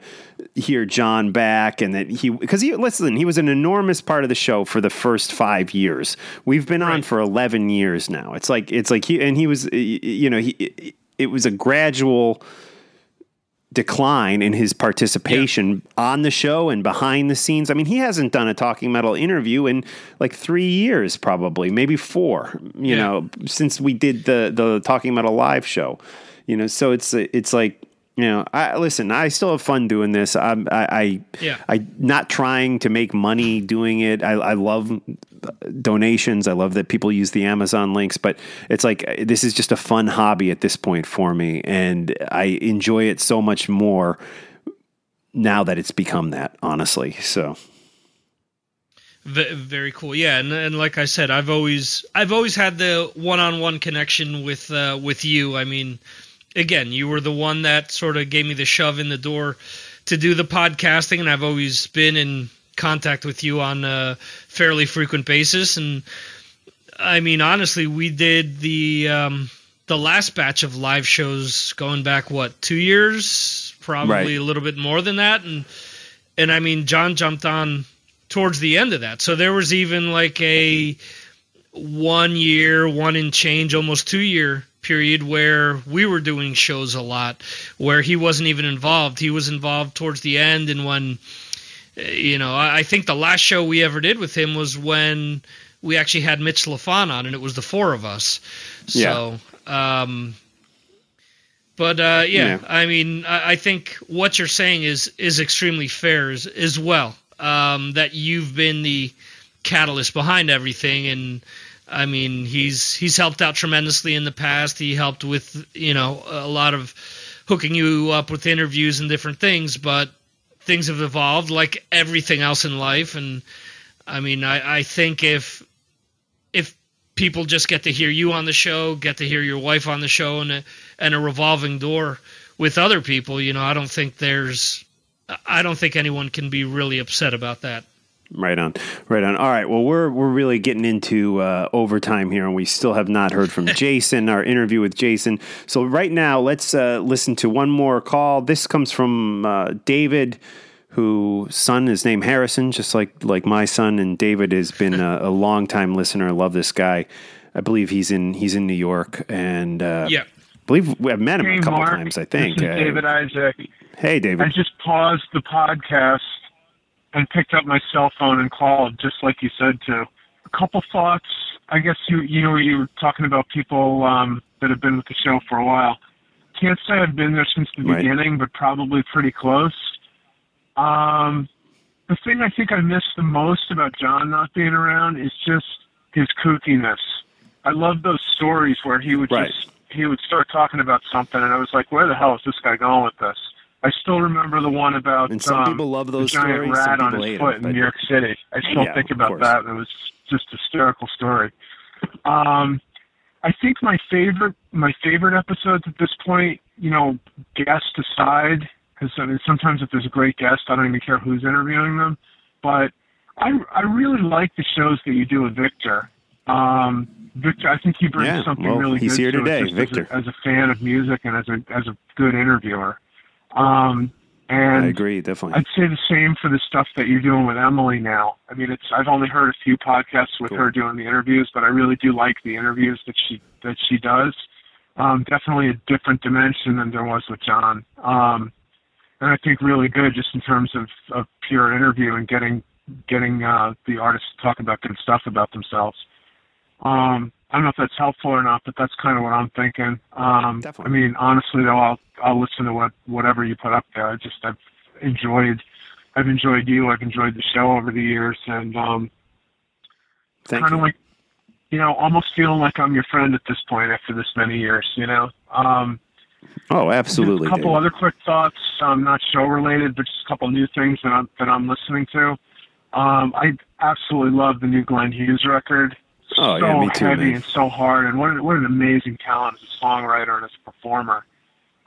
[SPEAKER 3] hear John back and that he because he listen he was an enormous part of the show for the first five years. We've been on for eleven years now. It's like it's like he and he was you know he it was a gradual decline in his participation on the show and behind the scenes. I mean, he hasn't done a talking metal interview in like three years, probably, maybe four. You
[SPEAKER 4] Yeah.
[SPEAKER 3] know, since we did the the talking metal live show. You know, so it's it's like you know, I listen. I still have fun doing this. I'm, I, I,
[SPEAKER 4] Yeah.
[SPEAKER 3] I, not trying to make money doing it. I, I love donations. I love that people use the Amazon links, but it's like this is just a fun hobby at this point for me, and I enjoy it so much more now that it's become that. Honestly, so
[SPEAKER 4] V- very cool. Yeah, and, and like I said, I've always I've always had the one-on-one connection with uh, with you. I mean, again, you were the one that sort of gave me the shove in the door to do the podcasting, and I've always been in contact with you on a fairly frequent basis. And I mean, honestly, we did the um, the last batch of live shows going back what two years, probably
[SPEAKER 3] Right.
[SPEAKER 4] a little bit more than that, and and I mean John jumped on towards the end of that. So there was even like a one year, one in change, almost two year period where we were doing shows a lot, where he wasn't even involved. He was involved towards the end, and when uh, you know, I I think the last show we ever did with him was when we actually had Mitch Lafon on, and it was the four of us. So, um, but uh, yeah,
[SPEAKER 3] Yeah.
[SPEAKER 4] I mean, I, I think what you're saying is is extremely fair as, as well. Um, that you've been the catalyst behind everything, and I mean, he's he's helped out tremendously in the past. He helped with you know a lot of hooking you up with interviews and different things, but things have evolved like everything else in life, and I mean, I, I think if if people just get to hear you on the show, get to hear your wife on the show, and a, and a revolving door with other people, you know, I don't think there's, I don't think anyone can be really upset about that.
[SPEAKER 3] Right on, right on. All right. Well, we're we're really getting into uh, overtime here, and we still have not heard from [laughs] Jason. Our interview with Jason. So right now, let's uh, listen to one more call. This comes from uh, David, whose son is named Harrison, just like like my son. And David has been a, a [laughs] long time listener. I love this guy. I believe he's in he's in New York, and uh,
[SPEAKER 4] Yeah.
[SPEAKER 3] I believe we have met him
[SPEAKER 2] Hey,
[SPEAKER 3] a couple
[SPEAKER 2] Mark.
[SPEAKER 3] times. I think.
[SPEAKER 2] This is
[SPEAKER 3] Uh,
[SPEAKER 2] David Isaac.
[SPEAKER 3] hey, David.
[SPEAKER 2] I just paused the podcast and picked up my cell phone and called, just like you said to. A couple thoughts. I guess you you know you were talking about people um, that have been with the show for a while. Can't say I've been there since the
[SPEAKER 3] Right.
[SPEAKER 2] beginning, but probably pretty close. Um, the thing I think I miss the most about John not being around is just his kookiness. I love those stories where he would
[SPEAKER 3] Right.
[SPEAKER 2] just he would start talking about something, and I was like, "Where the hell is this guy going with this?" I still remember the one about
[SPEAKER 3] And some
[SPEAKER 2] um,
[SPEAKER 3] people love those
[SPEAKER 2] the giant
[SPEAKER 3] stories,
[SPEAKER 2] rat on his foot
[SPEAKER 3] them,
[SPEAKER 2] in
[SPEAKER 3] but-
[SPEAKER 2] New York City. I still
[SPEAKER 3] Yeah,
[SPEAKER 2] think about that, it was just a hysterical story. Um, I think my favorite my favorite episodes at this point, you know, guest aside, because I mean, sometimes if there's a great guest, I don't even care who's interviewing them. But I I really like the shows that you do with Victor. Um, Victor, I think he brings
[SPEAKER 3] Yeah,
[SPEAKER 2] something
[SPEAKER 3] well,
[SPEAKER 2] really
[SPEAKER 3] he's
[SPEAKER 2] good
[SPEAKER 3] here
[SPEAKER 2] to it,
[SPEAKER 3] today,
[SPEAKER 2] as a-
[SPEAKER 3] Victor.
[SPEAKER 2] As a, fan of music and as a as a good interviewer. Um, and
[SPEAKER 3] I agree, definitely.
[SPEAKER 2] I'd say the same for the stuff that you're doing with Emily now. I mean, it's I've only heard a few podcasts with
[SPEAKER 3] Cool.
[SPEAKER 2] her doing the interviews, but I really do like the interviews that she that she does. Um, definitely a different dimension than there was with John. Um, and I think really good just in terms of, of pure interview and getting getting uh, the artists to talk about good stuff about themselves. Um, I don't know if that's helpful or not, but that's kind of what I'm thinking. Um,
[SPEAKER 3] Definitely.
[SPEAKER 2] I mean, honestly though, I'll I'll listen to what whatever you put up there. I just I've enjoyed I've enjoyed you. I've enjoyed the show over the years, and um,
[SPEAKER 3] Thank
[SPEAKER 2] kind
[SPEAKER 3] you.
[SPEAKER 2] of like you know, almost feeling like I'm your friend at this point after this many years. You know. Um,
[SPEAKER 3] oh, absolutely.
[SPEAKER 2] a couple
[SPEAKER 3] David.
[SPEAKER 2] other quick thoughts, um, not show related, but just a couple new things that I'm that I'm listening to. Um, I absolutely love the new Glenn Hughes record.
[SPEAKER 3] Oh,
[SPEAKER 2] so
[SPEAKER 3] yeah, me too,
[SPEAKER 2] heavy
[SPEAKER 3] man.
[SPEAKER 2] and so hard, and what an, what an amazing talent as a songwriter and as a performer.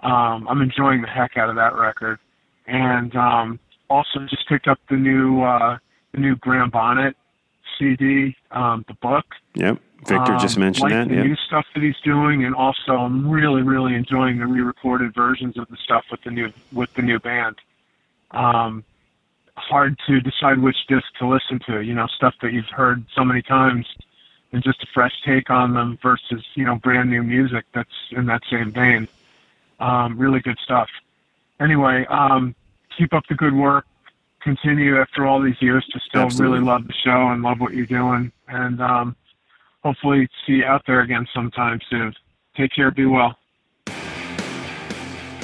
[SPEAKER 2] Um, I'm enjoying the heck out of that record, and um, also just picked up the new uh, the new Graham Bonnet CD, um, the book.
[SPEAKER 3] Yep. Victor just
[SPEAKER 2] Um,
[SPEAKER 3] mentioned
[SPEAKER 2] like
[SPEAKER 3] that.
[SPEAKER 2] the new stuff that he's doing, and also I'm really, really enjoying the re-recorded versions of the stuff with the new with the new band. Um, hard to decide which disc to listen to. You know, stuff that you've heard so many times, and just a fresh take on them versus you know brand new music that's in that same vein. Um, really good stuff. Anyway, um, keep up the good work. Continue after all these years to still
[SPEAKER 3] Absolutely.
[SPEAKER 2] really love the show and love what you're doing, and um, hopefully see you out there again sometime soon. Take care. Be well.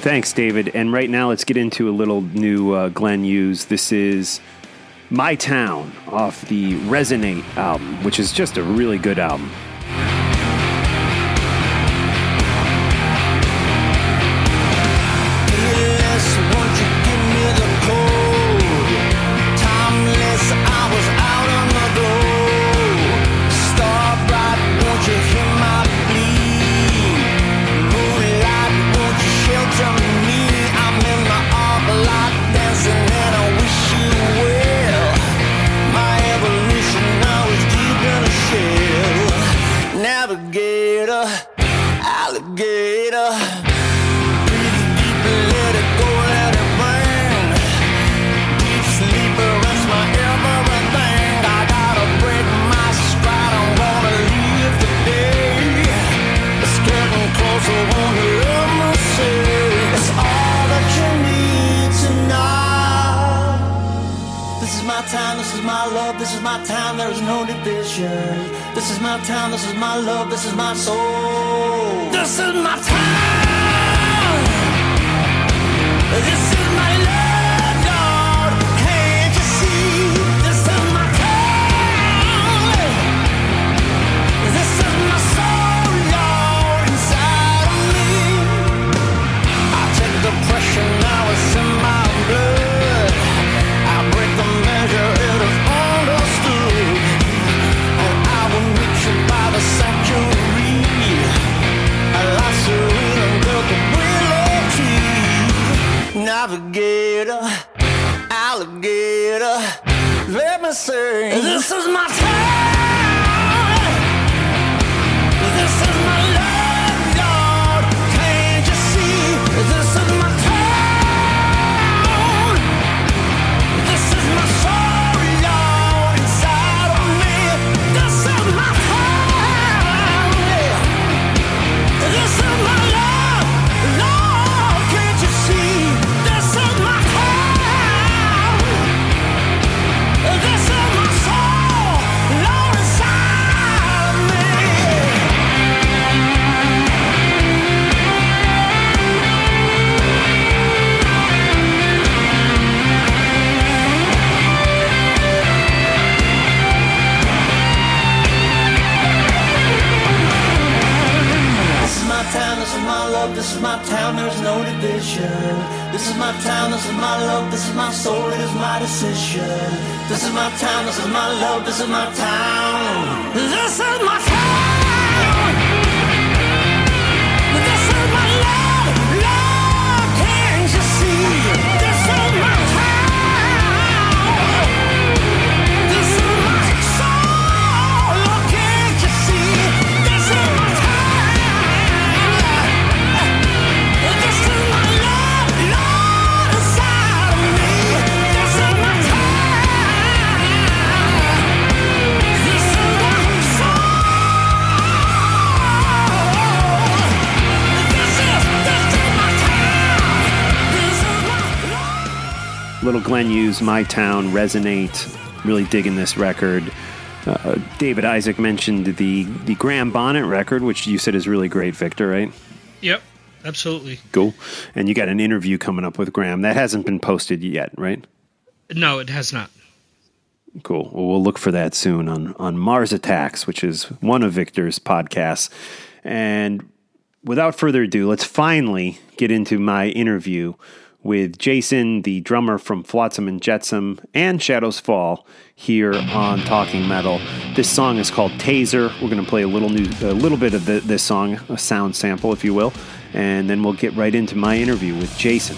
[SPEAKER 3] Thanks, David. And right now, let's get into a little new uh, Glenn Hughes. This is My Town off the Resonate album, which is just a really good album.
[SPEAKER 6] This is my town, this is my love, this is my town.
[SPEAKER 3] Little Glenn Hughes, My Town, Resonate. Really digging this record. Uh, David Isaac mentioned the, the Graham Bonnet record, which you said is really great, Victor, right?
[SPEAKER 9] Yep, absolutely.
[SPEAKER 3] Cool. And you got an interview coming up with Graham. That hasn't been posted yet, right?
[SPEAKER 9] No, it has not.
[SPEAKER 3] Cool. Well, we'll look for that soon on, on Mars Attacks, which is one of Victor's podcasts. And without further ado, let's finally get into my interview with Jason, the drummer from Flotsam and Jetsam and Shadows Fall, here on Talking Metal. This song is called Taser. We're going to play a little new, a little bit of the, this song, a sound sample, if you will, and then we'll get right into my interview with Jason.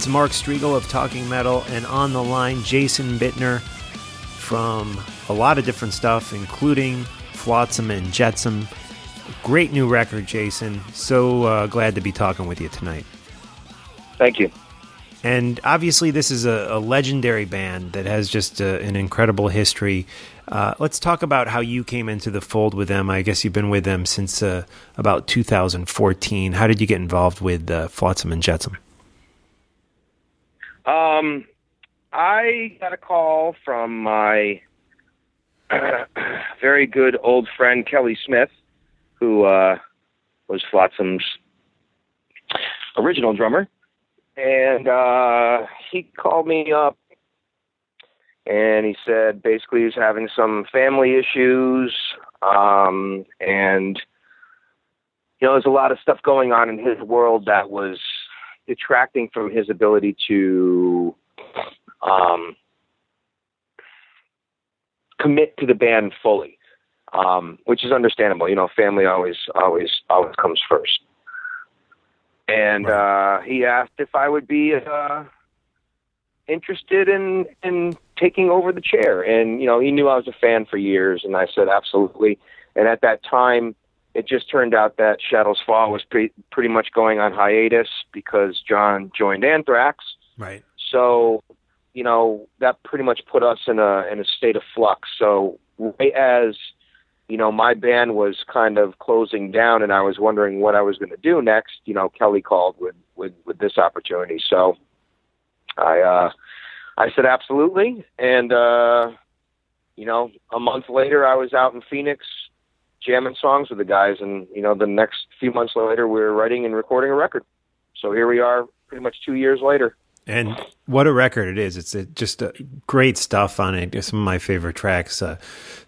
[SPEAKER 3] It's Mark Strigl of Talking Metal, and on the line, Jason Bittner from a lot of different stuff, including Flotsam and Jetsam. Great new record, Jason. So uh, glad to be talking with you tonight.
[SPEAKER 10] Thank you.
[SPEAKER 3] And obviously, this is a, a legendary band that has just a, an incredible history. Uh, let's talk about how you came into the fold with them. I guess you've been with them since uh, about 2014. How did you get involved with uh, Flotsam and Jetsam?
[SPEAKER 10] Um, I got a call from my [clears throat] very good old friend Kelly Smith, who uh, was Flotsam's original drummer, and uh, he called me up and he said basically he's having some family issues um, and you know there's a lot of stuff going on in his world that was detracting from his ability to um, commit to the band fully, um, which is understandable. You know, family always, always, always comes first. And uh, he asked if I would be uh, interested in in taking over the chair. And you know, he knew I was a fan for years, and I said absolutely. And at that time, it just turned out that Shadows Fall was pretty pretty much going on hiatus because John joined Anthrax.
[SPEAKER 3] Right.
[SPEAKER 10] So, you know, that pretty much put us in a in a state of flux. So, right as you know, my band was kind of closing down, and I was wondering what I was going to do next. You know, Kelly called with with with this opportunity, so I uh, I said absolutely, and uh, you know, a month later, I was out in Phoenix jamming songs with the guys, and you know, the next few months later, we were writing and recording a record. So here we are, pretty much two years later.
[SPEAKER 3] And what a record it is! It's just uh, great stuff on it. Some of my favorite tracks. Uh,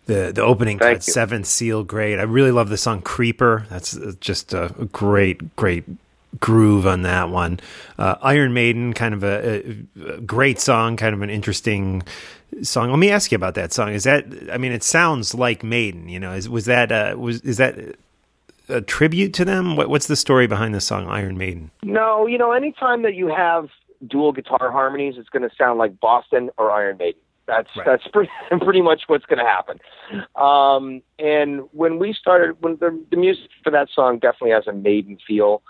[SPEAKER 3] the the opening
[SPEAKER 10] Thank
[SPEAKER 3] cut,
[SPEAKER 10] you.
[SPEAKER 3] Seventh Seal, great. I really love the song "Creeper." That's uh, just a great, great groove on that one. Uh, Iron Maiden, kind of a, a, a great song, kind of an interesting song. Let me ask you about that song. Is that? I mean, it sounds like Maiden. You know, is was that uh, was is that a tribute to them? What, what's the story behind the song Iron Maiden?
[SPEAKER 10] No, you know, anytime that you have dual guitar harmonies, it's going to sound like Boston or Iron Maiden. That's
[SPEAKER 3] Right.
[SPEAKER 10] that's pretty, [laughs] pretty much what's going to happen. Um, and when we started, when the, the music for that song definitely has a Maiden feel.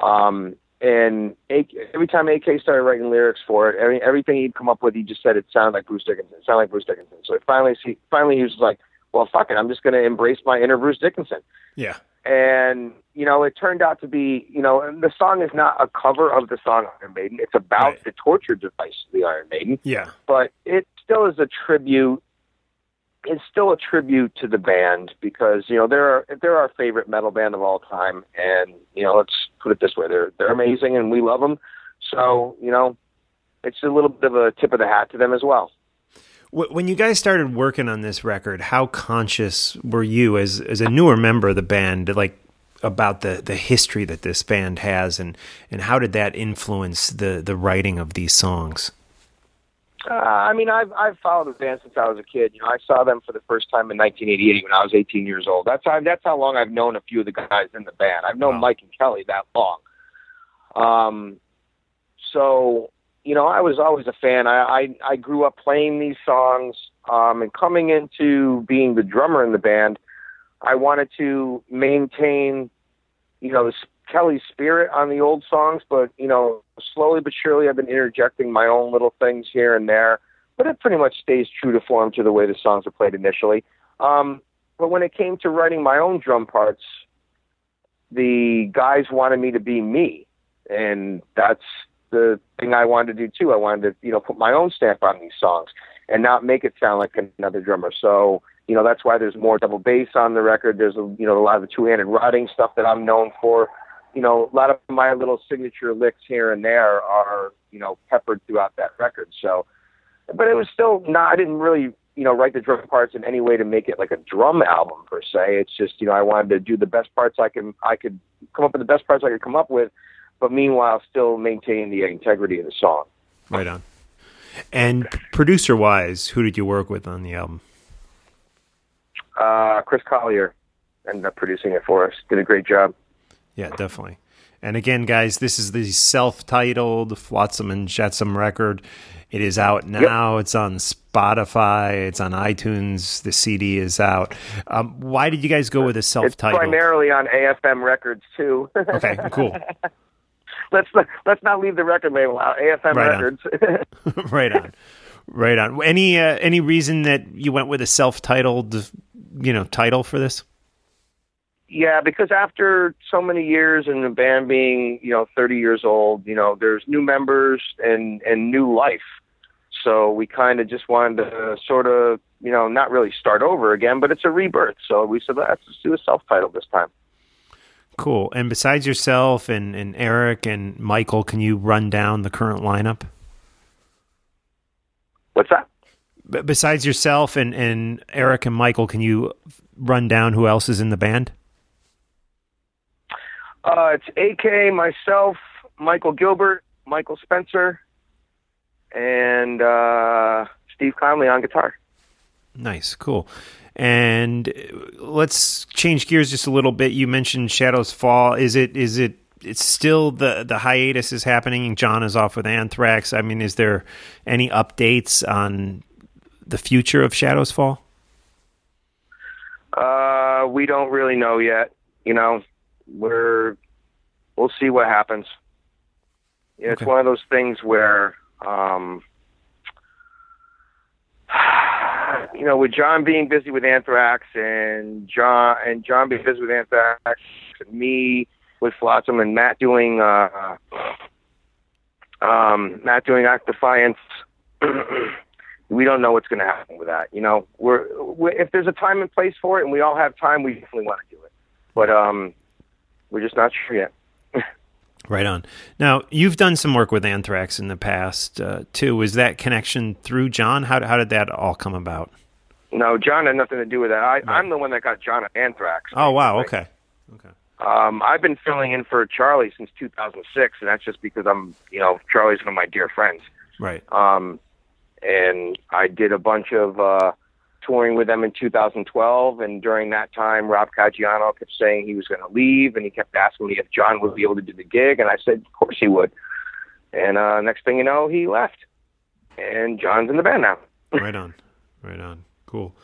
[SPEAKER 10] Um, and A- every time AK started writing lyrics for it, every, everything he'd come up with, he just said it sounded like Bruce Dickinson. It sounded like Bruce Dickinson. So finally, he finally he was like, "Well, fuck it, I'm just going to embrace my inner Bruce Dickinson."
[SPEAKER 3] Yeah.
[SPEAKER 10] and you know it turned out to be you know and the song is not a cover of the song Iron Maiden. It's about
[SPEAKER 3] Right.
[SPEAKER 10] the torture device of the Iron Maiden,
[SPEAKER 3] Yeah.
[SPEAKER 10] but it still is a tribute. It's still a tribute to the band because you know they're they're our favorite metal band of all time, and you know let's put it this way: they're they're amazing and we love them. So you know, it's a little bit of a tip of the hat to them as well.
[SPEAKER 3] When you guys started working on this record, how conscious were you as as a newer member of the band, like about the the history that this band has, and and how did that influence the the writing of these songs?
[SPEAKER 10] Uh, I mean, I've I've followed the band since I was a kid. You know, I saw them for the first time in 1988 when I was 18 years old. That's how that's how long I've known a few of the guys in the band. I've known
[SPEAKER 3] Wow.
[SPEAKER 10] Mike and Kelly that long. Um, so you know, I was always a fan. I I, I grew up playing these songs, um, and coming into being the drummer in the band, I wanted to maintain, you know, this Kelly's spirit on the old songs, but you know, slowly but surely, I've been interjecting my own little things here and there. But it pretty much stays true to form to the way the songs were played initially. Um, but when it came to writing my own drum parts, the guys wanted me to be me, and that's the thing I wanted to do too. I wanted to, you know, put my own stamp on these songs and not make it sound like another drummer. So, you know, that's why there's more double bass on the record. There's a, you know, a lot of the two-handed rotting stuff that I'm known for. You know, a lot of my little signature licks here and there are, you know, peppered throughout that record. So, but it was still not. I didn't really, you know, write the drum parts in any way to make it like a drum album per se. It's just, you know, I wanted to do the best parts I can. I could come up with the best parts I could come up with, but meanwhile still maintain the integrity of the song.
[SPEAKER 3] Right on. And producer wise, who did you work with on the album?
[SPEAKER 10] Uh, Chris Collier ended up producing it for us. Did a great job.
[SPEAKER 3] Yeah, definitely. And again, guys, this is the self-titled Flotsam and Jetsam record. It is out now. It's on Spotify. It's on iTunes. The CD is out. Um, why did you guys go with a self-titled?
[SPEAKER 10] primarily on AFM Records too. [laughs]
[SPEAKER 3] Okay, cool.
[SPEAKER 10] let's not, let's not leave the record label out. AFM
[SPEAKER 3] Right on.
[SPEAKER 10] Records. [laughs] [laughs]
[SPEAKER 3] right on, right on. Any uh, any reason that you went with a self-titled, you know, title for this?
[SPEAKER 10] Yeah, because after so many years and the band being, you know, 30 years old, you know, there's new members and and new life. So we kind of just wanted to sort of, you know, not really start over again, but it's a rebirth. So we said, let's just do a self-title this time.
[SPEAKER 3] Cool. And besides yourself and, and Eric and Michael, can you run down the current lineup?
[SPEAKER 10] What's that?
[SPEAKER 3] B- besides yourself and, and Eric and Michael, can you run down who else is in the band?
[SPEAKER 10] Uh, it's AK, myself, Michael Gilbert, Michael Spencer, and uh, Steve Conley on guitar.
[SPEAKER 3] Nice, cool. And uh, let's change gears just a little bit. You mentioned Shadows Fall. Is it is it it's still the the hiatus is happening? John is off with Anthrax. I mean, is there any updates on the future of Shadows Fall?
[SPEAKER 10] Uh, we don't really know yet. You know, we're we'll see what happens. Yeah, It's
[SPEAKER 3] Okay.
[SPEAKER 10] one of those things where, um, [sighs] you know, with John being busy with Anthrax and John and John being busy with Anthrax, and me with Flotsam and Matt doing uh, um, Matt doing Act Defiance. [clears throat] we don't know what's going to happen with that. You know, we're, we if there's a time and place for it, and we all have time, we definitely want to do it. But um, we're just not sure yet. [laughs]
[SPEAKER 3] Right on. Now you've done some work with Anthrax in the past uh, too. Was that connection through John? How how did that all come about?
[SPEAKER 10] No, John had nothing to do with that. I, I'm the one that got John Anthrax.
[SPEAKER 3] Oh wow. Okay.
[SPEAKER 10] Um, I've been filling in for Charlie since 2006, and that's just because I'm, you know, Charlie's one of my dear friends.
[SPEAKER 3] Right.
[SPEAKER 10] Um, and I did a bunch of uh, touring with them in 2012. And during that time, Rob Caggiano kept saying he was going to leave, and he kept asking me if John would be able to do the gig, and I said, of course he would. And uh, next thing you know, he left, and John's in the band now. [laughs]
[SPEAKER 3] right on. Right on. Cool.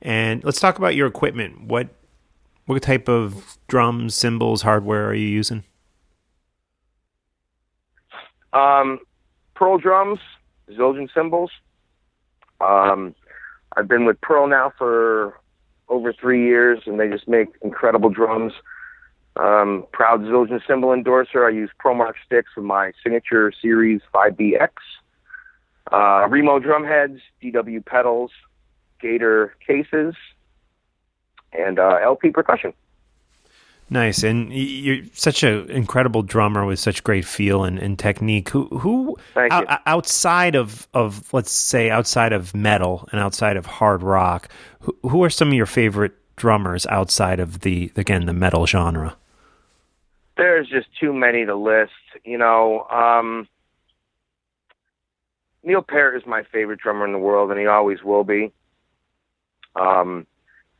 [SPEAKER 3] And let's talk about your equipment. What what type of drums, cymbals, hardware are you using?
[SPEAKER 10] Um, Pearl drums, Zildjian cymbals. Um, I've been with Pearl now for over three years, and they just make incredible drums. Um, proud Zildjian cymbal endorser. I use ProMark sticks with my signature series 5BX. Uh, Remo drum heads, DW pedals, Gator cases, and uh, LP percussion.
[SPEAKER 3] Nice, and you're such an incredible drummer with such great feel and, and technique. Who, who
[SPEAKER 10] Thank
[SPEAKER 3] ou-
[SPEAKER 10] you.
[SPEAKER 3] outside of, of let's say outside of metal and outside of hard rock, who, who are some of your favorite drummers outside of the again the metal genre?
[SPEAKER 10] there's just too many to list. You know, um, Neil Peart is my favorite drummer in the world, and he always will be. Um,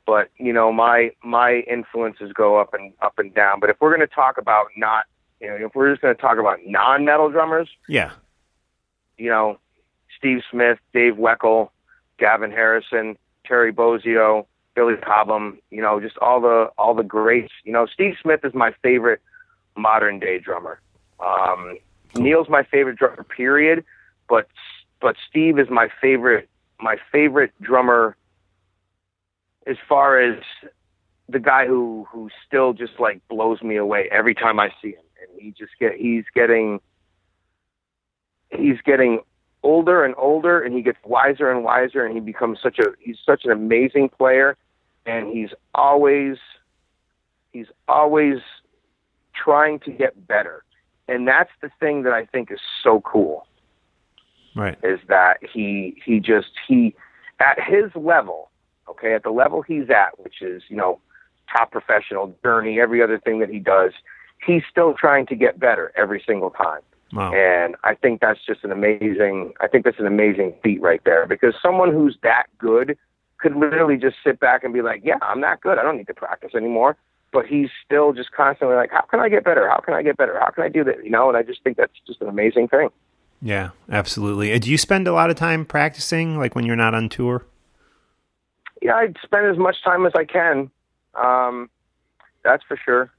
[SPEAKER 10] but you know, my my influences go up and up and down. But if we're going to talk about not, you know, if we're just going to talk about non-metal drummers,
[SPEAKER 3] Yeah,
[SPEAKER 10] you know, Steve Smith, Dave Weckl, Gavin Harrison, Terry Bozzio, Billy Cobham, you know, just all the all the greats. You know, Steve Smith is my favorite modern day drummer. Um, Neil's my favorite drummer, period. But but Steve is my favorite my favorite drummer as far as the guy who who still just like blows me away every time I see him. And he just get he's getting he's getting older and older and he gets wiser and wiser and he becomes such a he's such an amazing player and he's always he's always trying to get better and that's the thing that I think is so cool
[SPEAKER 3] right.
[SPEAKER 10] is that he he just he at his level okay at the level he's at which is you know top professional journey every other thing that he does he's still trying to get better every single time
[SPEAKER 3] Wow.
[SPEAKER 10] and I think that's just an amazing I think that's an amazing feat right there because someone who's that good could literally just sit back and be like, "Yeah, I'm that good. I don't need to practice anymore." but he's still just constantly like, how can I get better? How can I get better? How can I do that? You know, and I just think that's just an amazing thing.
[SPEAKER 3] Yeah, absolutely. Do you spend a lot of time practicing, like when you're not on tour?
[SPEAKER 10] Yeah, I spend as much time as I can. Um, that's for sure.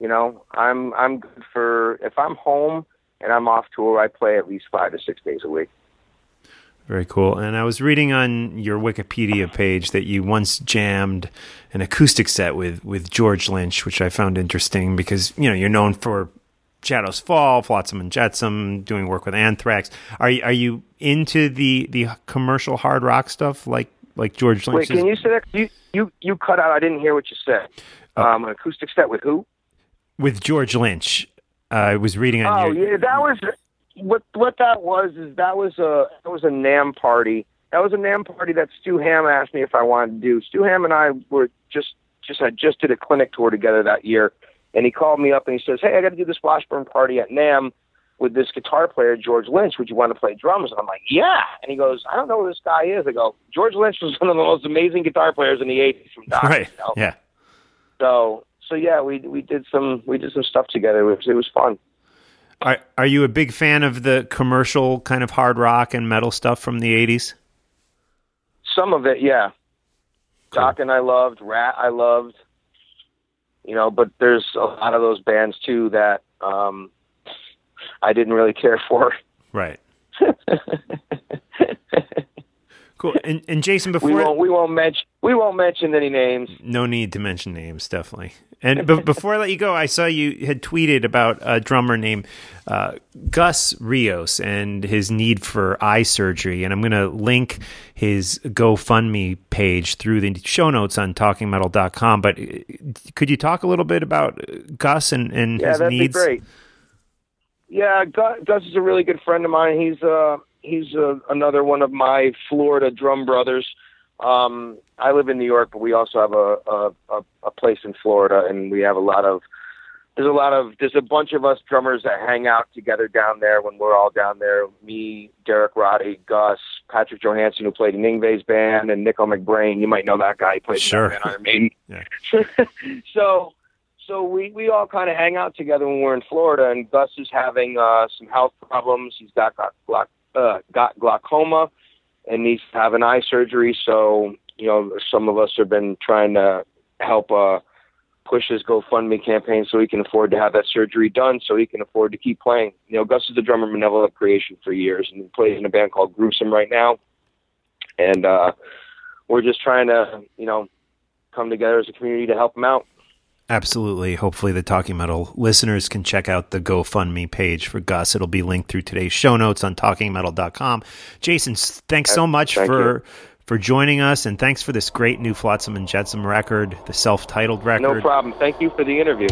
[SPEAKER 10] You know, I'm I'm good for if I'm home and I'm off tour, I play at least five to six days a week.
[SPEAKER 3] Very cool. And I was reading on your Wikipedia page that you once jammed an acoustic set with with George Lynch, which I found interesting because you know you're known for Shadows Fall, Flotsam and Jetsam, doing work with Anthrax. Are you, are you into the the commercial hard rock stuff like like George Lynch?
[SPEAKER 10] Wait, can you say that? You you you cut out. I didn't hear what you said. Um, an acoustic set with who?
[SPEAKER 3] with George Lynch? Uh, I was reading on
[SPEAKER 10] Oh
[SPEAKER 3] your
[SPEAKER 10] yeah, that was what what that was is that was a that was a NAMM party. That was a NAMM party that Stu Hamm asked me if I wanted to do. Stu Hamm and I were just just I just did a clinic tour together that year, and he called me up and he says, "Hey, I got to do this Washburn party at NAMM with this guitar player George Lynch. Would you want to play drums?" And I'm like, "Yeah." And he goes, "I don't know who this guy is." I go, "George Lynch was [laughs] one of the most amazing guitar players in the '80s from Dokken."
[SPEAKER 3] right,
[SPEAKER 10] you know?
[SPEAKER 3] yeah.
[SPEAKER 10] So so yeah, we we did some we did some stuff together. It was, it was fun.
[SPEAKER 3] Are are you a big fan of the commercial kind of hard rock and metal stuff from the '80s?
[SPEAKER 10] Some of it, yeah. Dokken and I loved, Ratt I loved, you know, but there's a lot of those bands too that um I didn't really care for.
[SPEAKER 3] Right. [laughs] Cool. And, and Jason, before
[SPEAKER 10] We won't we won't mention we won't mention any names.
[SPEAKER 3] No need to mention names, definitely. And b- [laughs] before I let you go, I saw you had tweeted about a drummer named uh, Gus Rios and his need for eye surgery. And I'm going to link his GoFundMe page through the show notes on talkingmetal.com. But uh, could you talk a little bit about Gus and, and
[SPEAKER 10] Yeah,
[SPEAKER 3] his
[SPEAKER 10] that'd
[SPEAKER 3] needs?
[SPEAKER 10] be great. Yeah, Gus, is a really good friend of mine. He's uh he's uh, another one of my Florida drum brothers. Um, I live in New York, but we also have a, a a a place in Florida, and we have a lot of there's a lot of there's a bunch of us drummers that hang out together down there when we're all down there. Me, Derek Roddy, Gus, Patrick Johansson, who played in Yngwie's band, and Nicko McBrain. You might know that guy. He played
[SPEAKER 3] Sure.
[SPEAKER 10] in Iron Maiden.
[SPEAKER 3] Yeah. [laughs]
[SPEAKER 10] so so we we all kind of hang out together when we're in Florida. And Gus is having uh, some health problems. He's got got uh, got glaucoma, and he's having eye surgery. So you know, some of us have been trying to help uh, push his GoFundMe campaign so he can afford to have that surgery done, so he can afford to keep playing. You know, Gus is the drummer of Malevolent Creation for years, and he plays in a band called Gruesome right now. And uh, we're just trying to, you know, come together as a community to help him out.
[SPEAKER 3] Absolutely. Hopefully, the Talking Metal listeners can check out the GoFundMe page for Gus. It'll be linked through today's show notes on talkingmetal.com. Jason, thanks so much
[SPEAKER 10] Thank
[SPEAKER 3] for
[SPEAKER 10] you.
[SPEAKER 3] for joining us, and thanks for this great new Flotsam and Jetsam record, the self-titled record.
[SPEAKER 10] No problem. Thank you for the interview.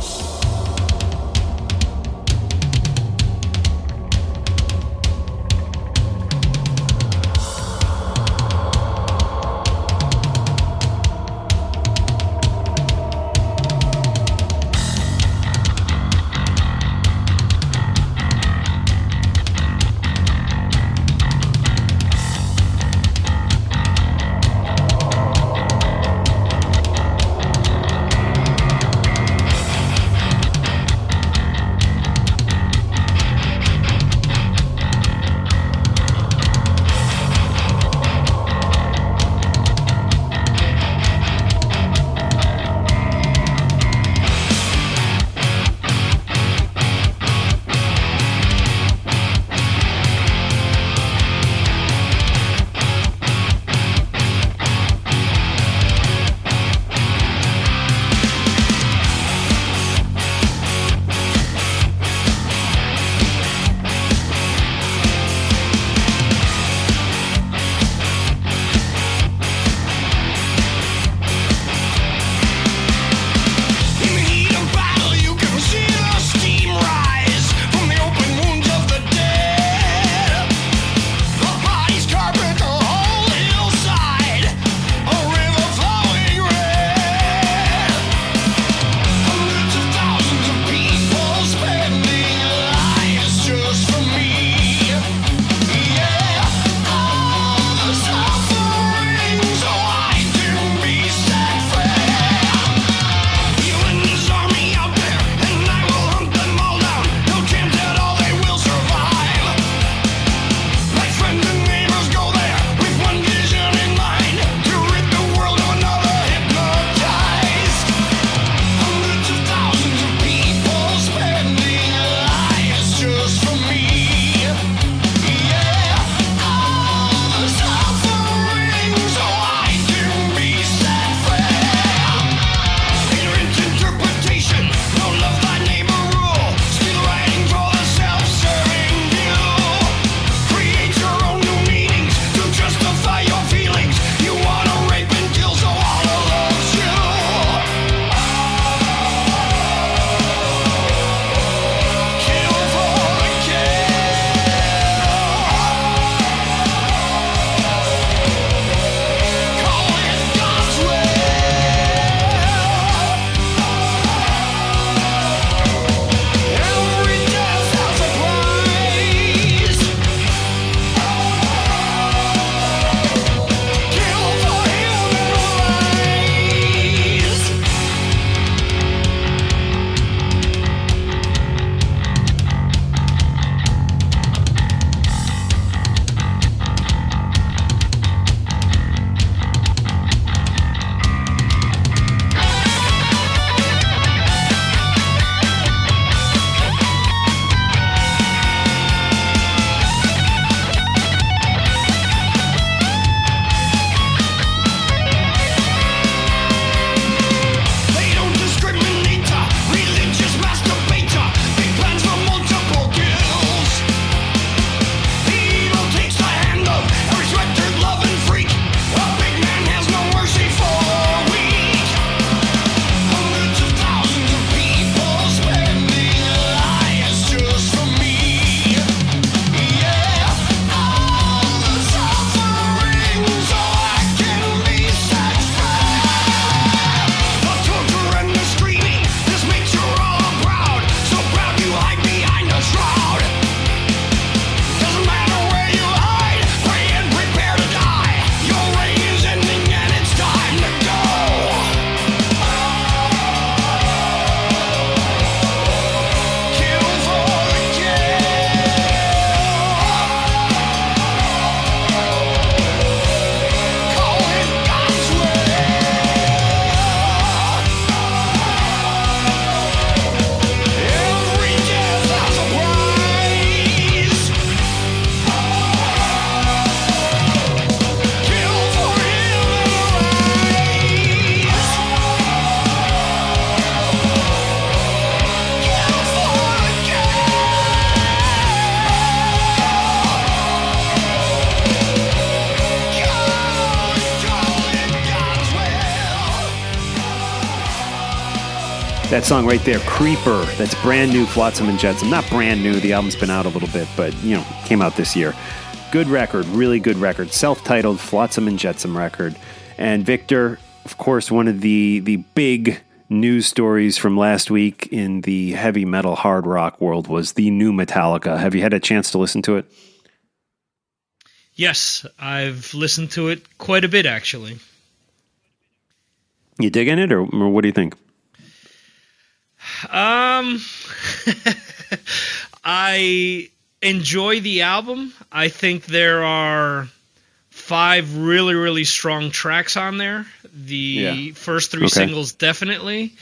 [SPEAKER 3] That song right there, Creeper, that's brand new, Flotsam and Jetsam. Not brand new, the album's been out a little bit, but, you know, came out this year. Good record, really good record. Self titled Flotsam and Jetsam record. And Victor, of course, one of the, the big news stories from last week in the heavy metal hard rock world was the new Metallica. Have you had a chance to listen to it?
[SPEAKER 4] Yes, I've listened to it quite a bit actually.
[SPEAKER 3] You digging it, or, or what do you think?
[SPEAKER 4] Um, [laughs] I enjoy the album. I think there are five really, really strong tracks on there. The
[SPEAKER 3] Yeah.
[SPEAKER 4] first three
[SPEAKER 3] Okay.
[SPEAKER 4] singles, definitely.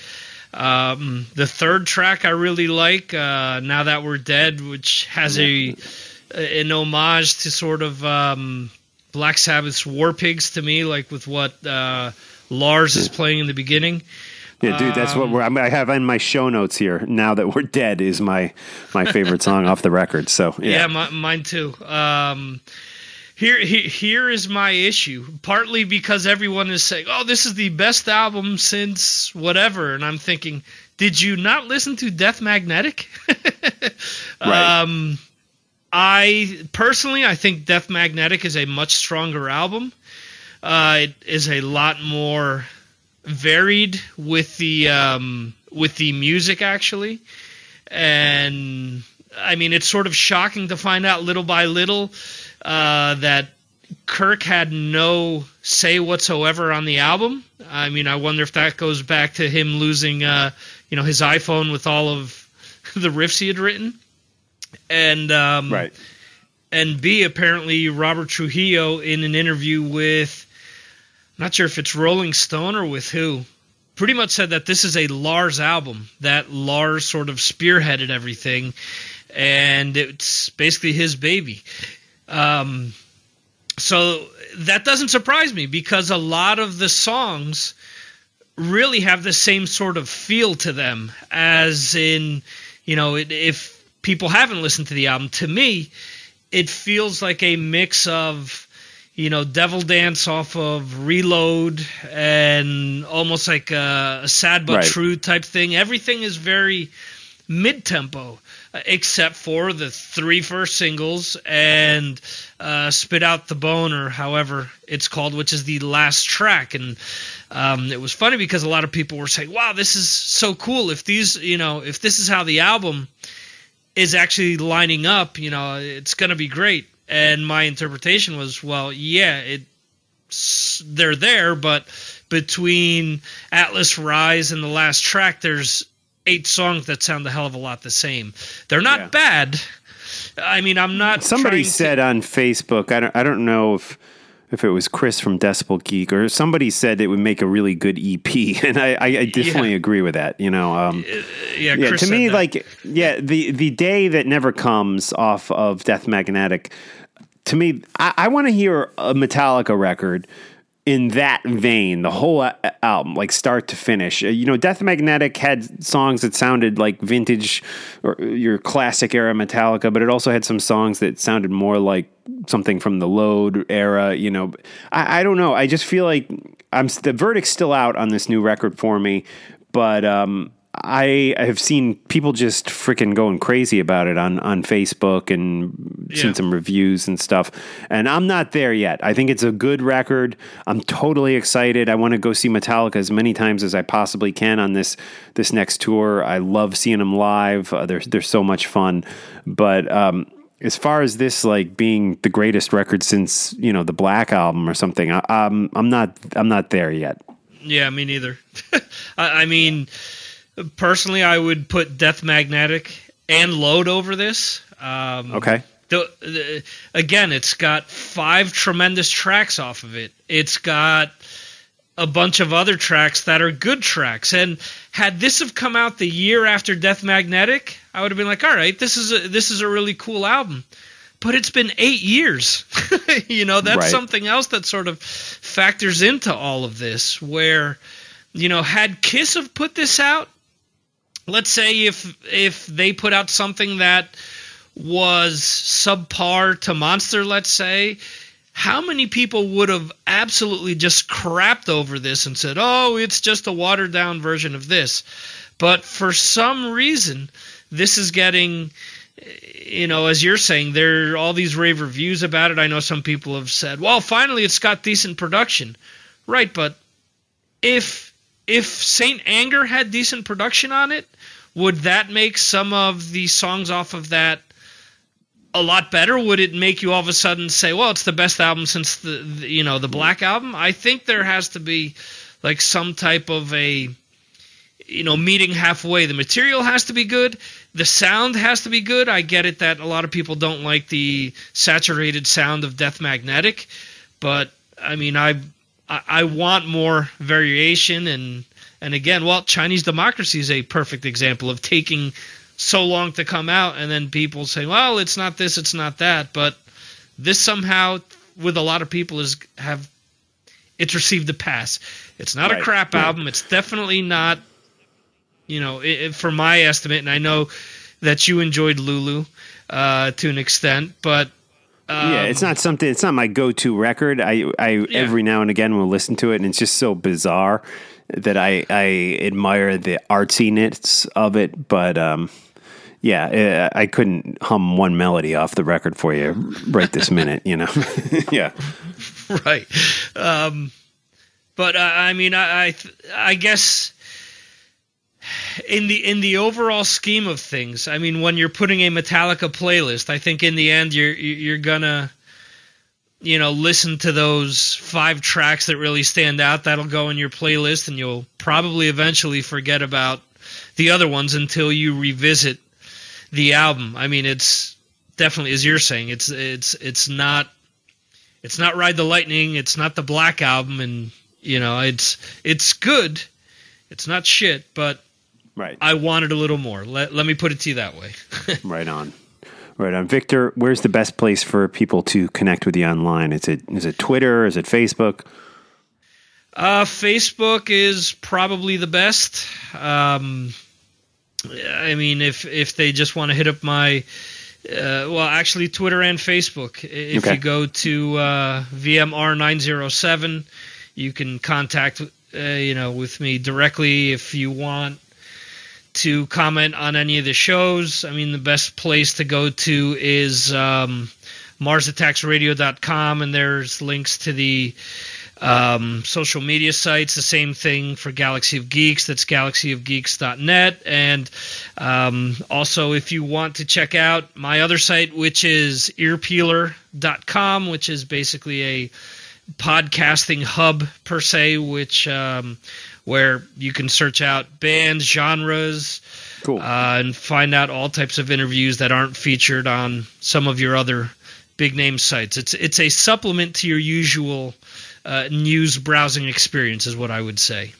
[SPEAKER 4] Um, the third track I really like, uh, "Now That We're Dead," which has a an homage to sort of um, Black Sabbath's War Pigs to me, like with what uh, Lars is playing in the beginning.
[SPEAKER 3] Yeah, dude, that's what we're, I mean, I have in my show notes here. Now that we're dead is my my favorite song off the record. So
[SPEAKER 4] Yeah,
[SPEAKER 3] yeah,
[SPEAKER 4] mi- mine too. Um, here, he- here is my issue. Partly because everyone is saying, "Oh, this is the best album since whatever," and I'm thinking, "Did you not listen to Death Magnetic?" [laughs]
[SPEAKER 3] Right.
[SPEAKER 4] Um, I personally, I think Death Magnetic is a much stronger album. Uh, it is a lot more varied with the um, with the music actually, and I mean it's sort of shocking to find out little by little uh, that Kirk had no say whatsoever on the album. I mean, I wonder if that goes back to him losing, uh, you know, his iPhone with all of [laughs] the riffs he had written, and um,
[SPEAKER 3] right.
[SPEAKER 4] and B, apparently Robert Trujillo in an interview with, not sure if it's Rolling Stone or with who, pretty much said that this is a Lars album, that Lars sort of spearheaded everything, and it's basically his baby. Um, so that doesn't surprise me because a lot of the songs really have the same sort of feel to them as in you know if people haven't listened to the album to me it feels like a mix of you know devil dance off of reload and almost like a, a sad but
[SPEAKER 3] Right.
[SPEAKER 4] true type thing. Everything is very mid-tempo uh, except for the three first singles and uh, spit out the bone or however it's called which is the last track. And um, it was funny because a lot of people were saying wow this is so cool. If these you know if this is how the album is actually lining up you know it's going to be great and my interpretation was well yeah it's they're there but between atlas rise and the last track there's eight songs that sound a hell of a lot the same they're not
[SPEAKER 3] Yeah.
[SPEAKER 4] bad i mean i'm not
[SPEAKER 3] Somebody
[SPEAKER 4] trying to-
[SPEAKER 3] said on Facebook, I don't, I don't know if if it was Chris from Decibel Geek or somebody said it would make a really good EP, [laughs] and I, I, definitely
[SPEAKER 4] Yeah.
[SPEAKER 3] agree with that. You know, um,
[SPEAKER 4] yeah,
[SPEAKER 3] yeah. To me,
[SPEAKER 4] that.
[SPEAKER 3] like, yeah, the the day that never comes off of Death Magnetic. To me, I, I want to hear a Metallica record in that vein, the whole album, like start to finish. Uh, You know, Death Magnetic had songs that sounded like vintage or uh, your classic era Metallica, but it also had some songs that sounded more like something from the Load era. You know, I, I don't know. I just feel like I'm the verdict's still out on this new record for me, but um, I have seen people just freaking going crazy about it on on Facebook and
[SPEAKER 4] Yeah.
[SPEAKER 3] seen some reviews and stuff. And I'm not there yet. I think it's a good record. I'm totally excited. I want to go see Metallica as many times as I possibly can on this this next tour. I love seeing them live. Uh, they're they're so much fun. But um, as far as this like being the greatest record since you know the Black album or something, I, I'm I'm not I'm not there yet.
[SPEAKER 4] Yeah, me neither. [laughs] I, I mean, personally, I would put Death Magnetic and Load over this. Um,
[SPEAKER 3] Okay.
[SPEAKER 4] the, the, again, it's got five tremendous tracks off of it. It's got a bunch of other tracks that are good tracks. And had this have come out the year after Death Magnetic, I would have been like, all right, this is a, this is a really cool album. But it's been eight years. [laughs] you know, that's
[SPEAKER 3] Right.
[SPEAKER 4] something else that sort of factors into all of this. Where, you know, had Kiss have put this out, let's say if if they put out something that was subpar to Monster, let's say, how many people would have absolutely just crapped over this and said, "Oh, it's just a watered down version of this"? But for some reason, this is getting you know, as you're saying, there are all these rave reviews about it. I know some people have said, "Well, finally, it's got decent production." Right, but if if Saint Anger had decent production on it, would that make some of the songs off of that a lot better? Would it make you all of a sudden say, "Well, it's the best album since the, the you know the Black album"? I think there has to be like some type of a you know meeting halfway. The material has to be good. The sound has to be good. I get it that a lot of people don't like the saturated sound of Death Magnetic, but I mean, I I, want more variation and and again, well, Chinese democracy is a perfect example of taking so long to come out and then people say, well, it's not this, it's not that, but this somehow with a lot of people is have it's received a pass. It's not right. a crap yeah. album. It's definitely not you know, it, it, for my estimate, and I know that you enjoyed Lulu uh, to an extent, but
[SPEAKER 3] um, yeah, it's not something. It's not my go-to record. I, I yeah. every now and again will listen to it, and it's just so bizarre that I, I admire the artsiness of it. But um, yeah, I couldn't hum one melody off the record for you right this [laughs] minute. You know, [laughs] yeah,
[SPEAKER 4] right. Um, but uh, I mean, I, I, I guess in the in the overall scheme of things, I mean, when you're putting a Metallica playlist, I think in the end you're you're gonna you know listen to those five tracks that really stand out. That'll go in your playlist, and you'll probably eventually forget about the other ones until you revisit the album. I mean, it's definitely as you're saying, it's it's it's not it's not Ride the Lightning, it's not the Black album, and you know it's it's good. It's not shit, but
[SPEAKER 3] Right.
[SPEAKER 4] I wanted a little more. Let, let me put it to you that way. [laughs]
[SPEAKER 3] right on. Right on. Victor, where's the best place for people to connect with you online? Is it is it Twitter? Is it Facebook?
[SPEAKER 4] Uh, Facebook is probably the best. Um, I mean, if if they just want to hit up my, uh, well, actually, Twitter and Facebook. If okay. you go to uh, VMR907, you can contact uh, you know with me directly if you want to comment on any of the shows, I mean, the best place to go to is um, MarsAttacksRadio.com, and there's links to the um, social media sites. The same thing for Galaxy of Geeks. That's galaxyofgeeks.net. And um, also, if you want to check out my other site, which is earpeeler.com, which is basically a podcasting hub per se, which um, where you can search out bands, genres,
[SPEAKER 3] cool.
[SPEAKER 4] uh, and find out all types of interviews that aren't featured on some of your other big name sites. It's it's a supplement to your usual uh, news browsing experience, is what I would say.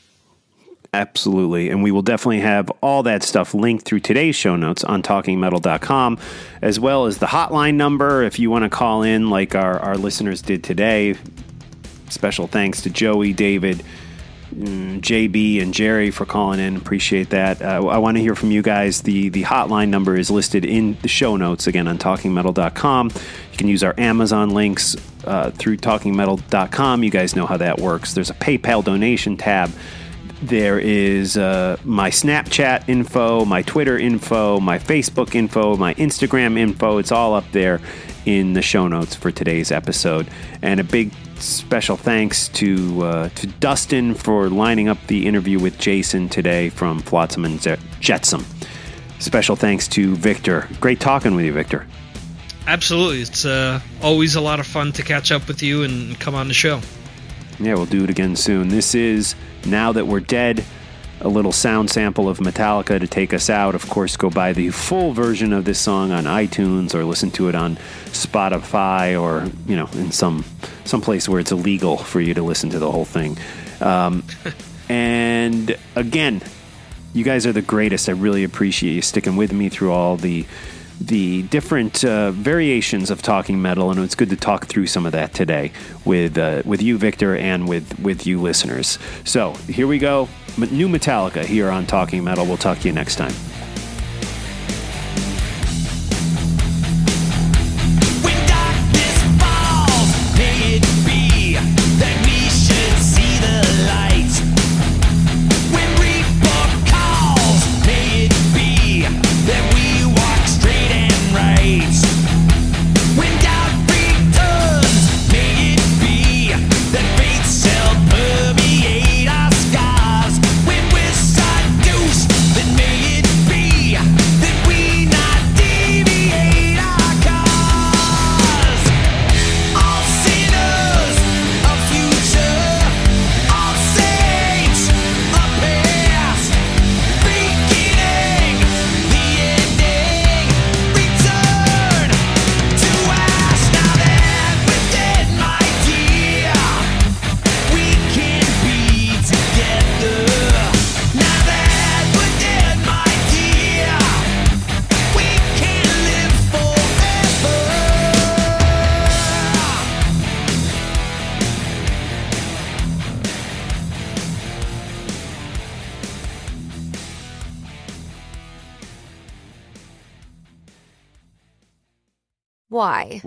[SPEAKER 3] Absolutely. And we will definitely have all that stuff linked through today's show notes on talkingmetal.com, as well as the hotline number if you want to call in like our, our listeners did today. Special thanks to Joey, David, JB and Jerry for calling in. Appreciate that. Uh, I want to hear from you guys. The the hotline number is listed in the show notes again on talkingmetal.com. You can use our Amazon links uh, through talkingmetal.com. You guys know how that works. There's a PayPal donation tab. There is uh, my Snapchat info, my Twitter info, my Facebook info, my Instagram info. It's all up there in the show notes for today's episode. And a big special thanks to uh, to Dustin for lining up the interview with Jason today from Flotsam and Jetsam. Special thanks to Victor. Great talking with you, Victor.
[SPEAKER 4] Absolutely, it's uh, always a lot of fun to catch up with you and come on the show.
[SPEAKER 3] Yeah, we'll do it again soon. This is now that we're dead a little sound sample of Metallica to take us out. Of course, go buy the full version of this song on iTunes or listen to it on Spotify or you know in some some place where it's illegal for you to listen to the whole thing. Um, [laughs] and again, you guys are the greatest. I really appreciate you sticking with me through all the the different uh, variations of talking metal, and it's good to talk through some of that today with uh, with you, Victor, and with with you listeners. So here we go, new Metallica here on Talking Metal. We'll talk to you next time.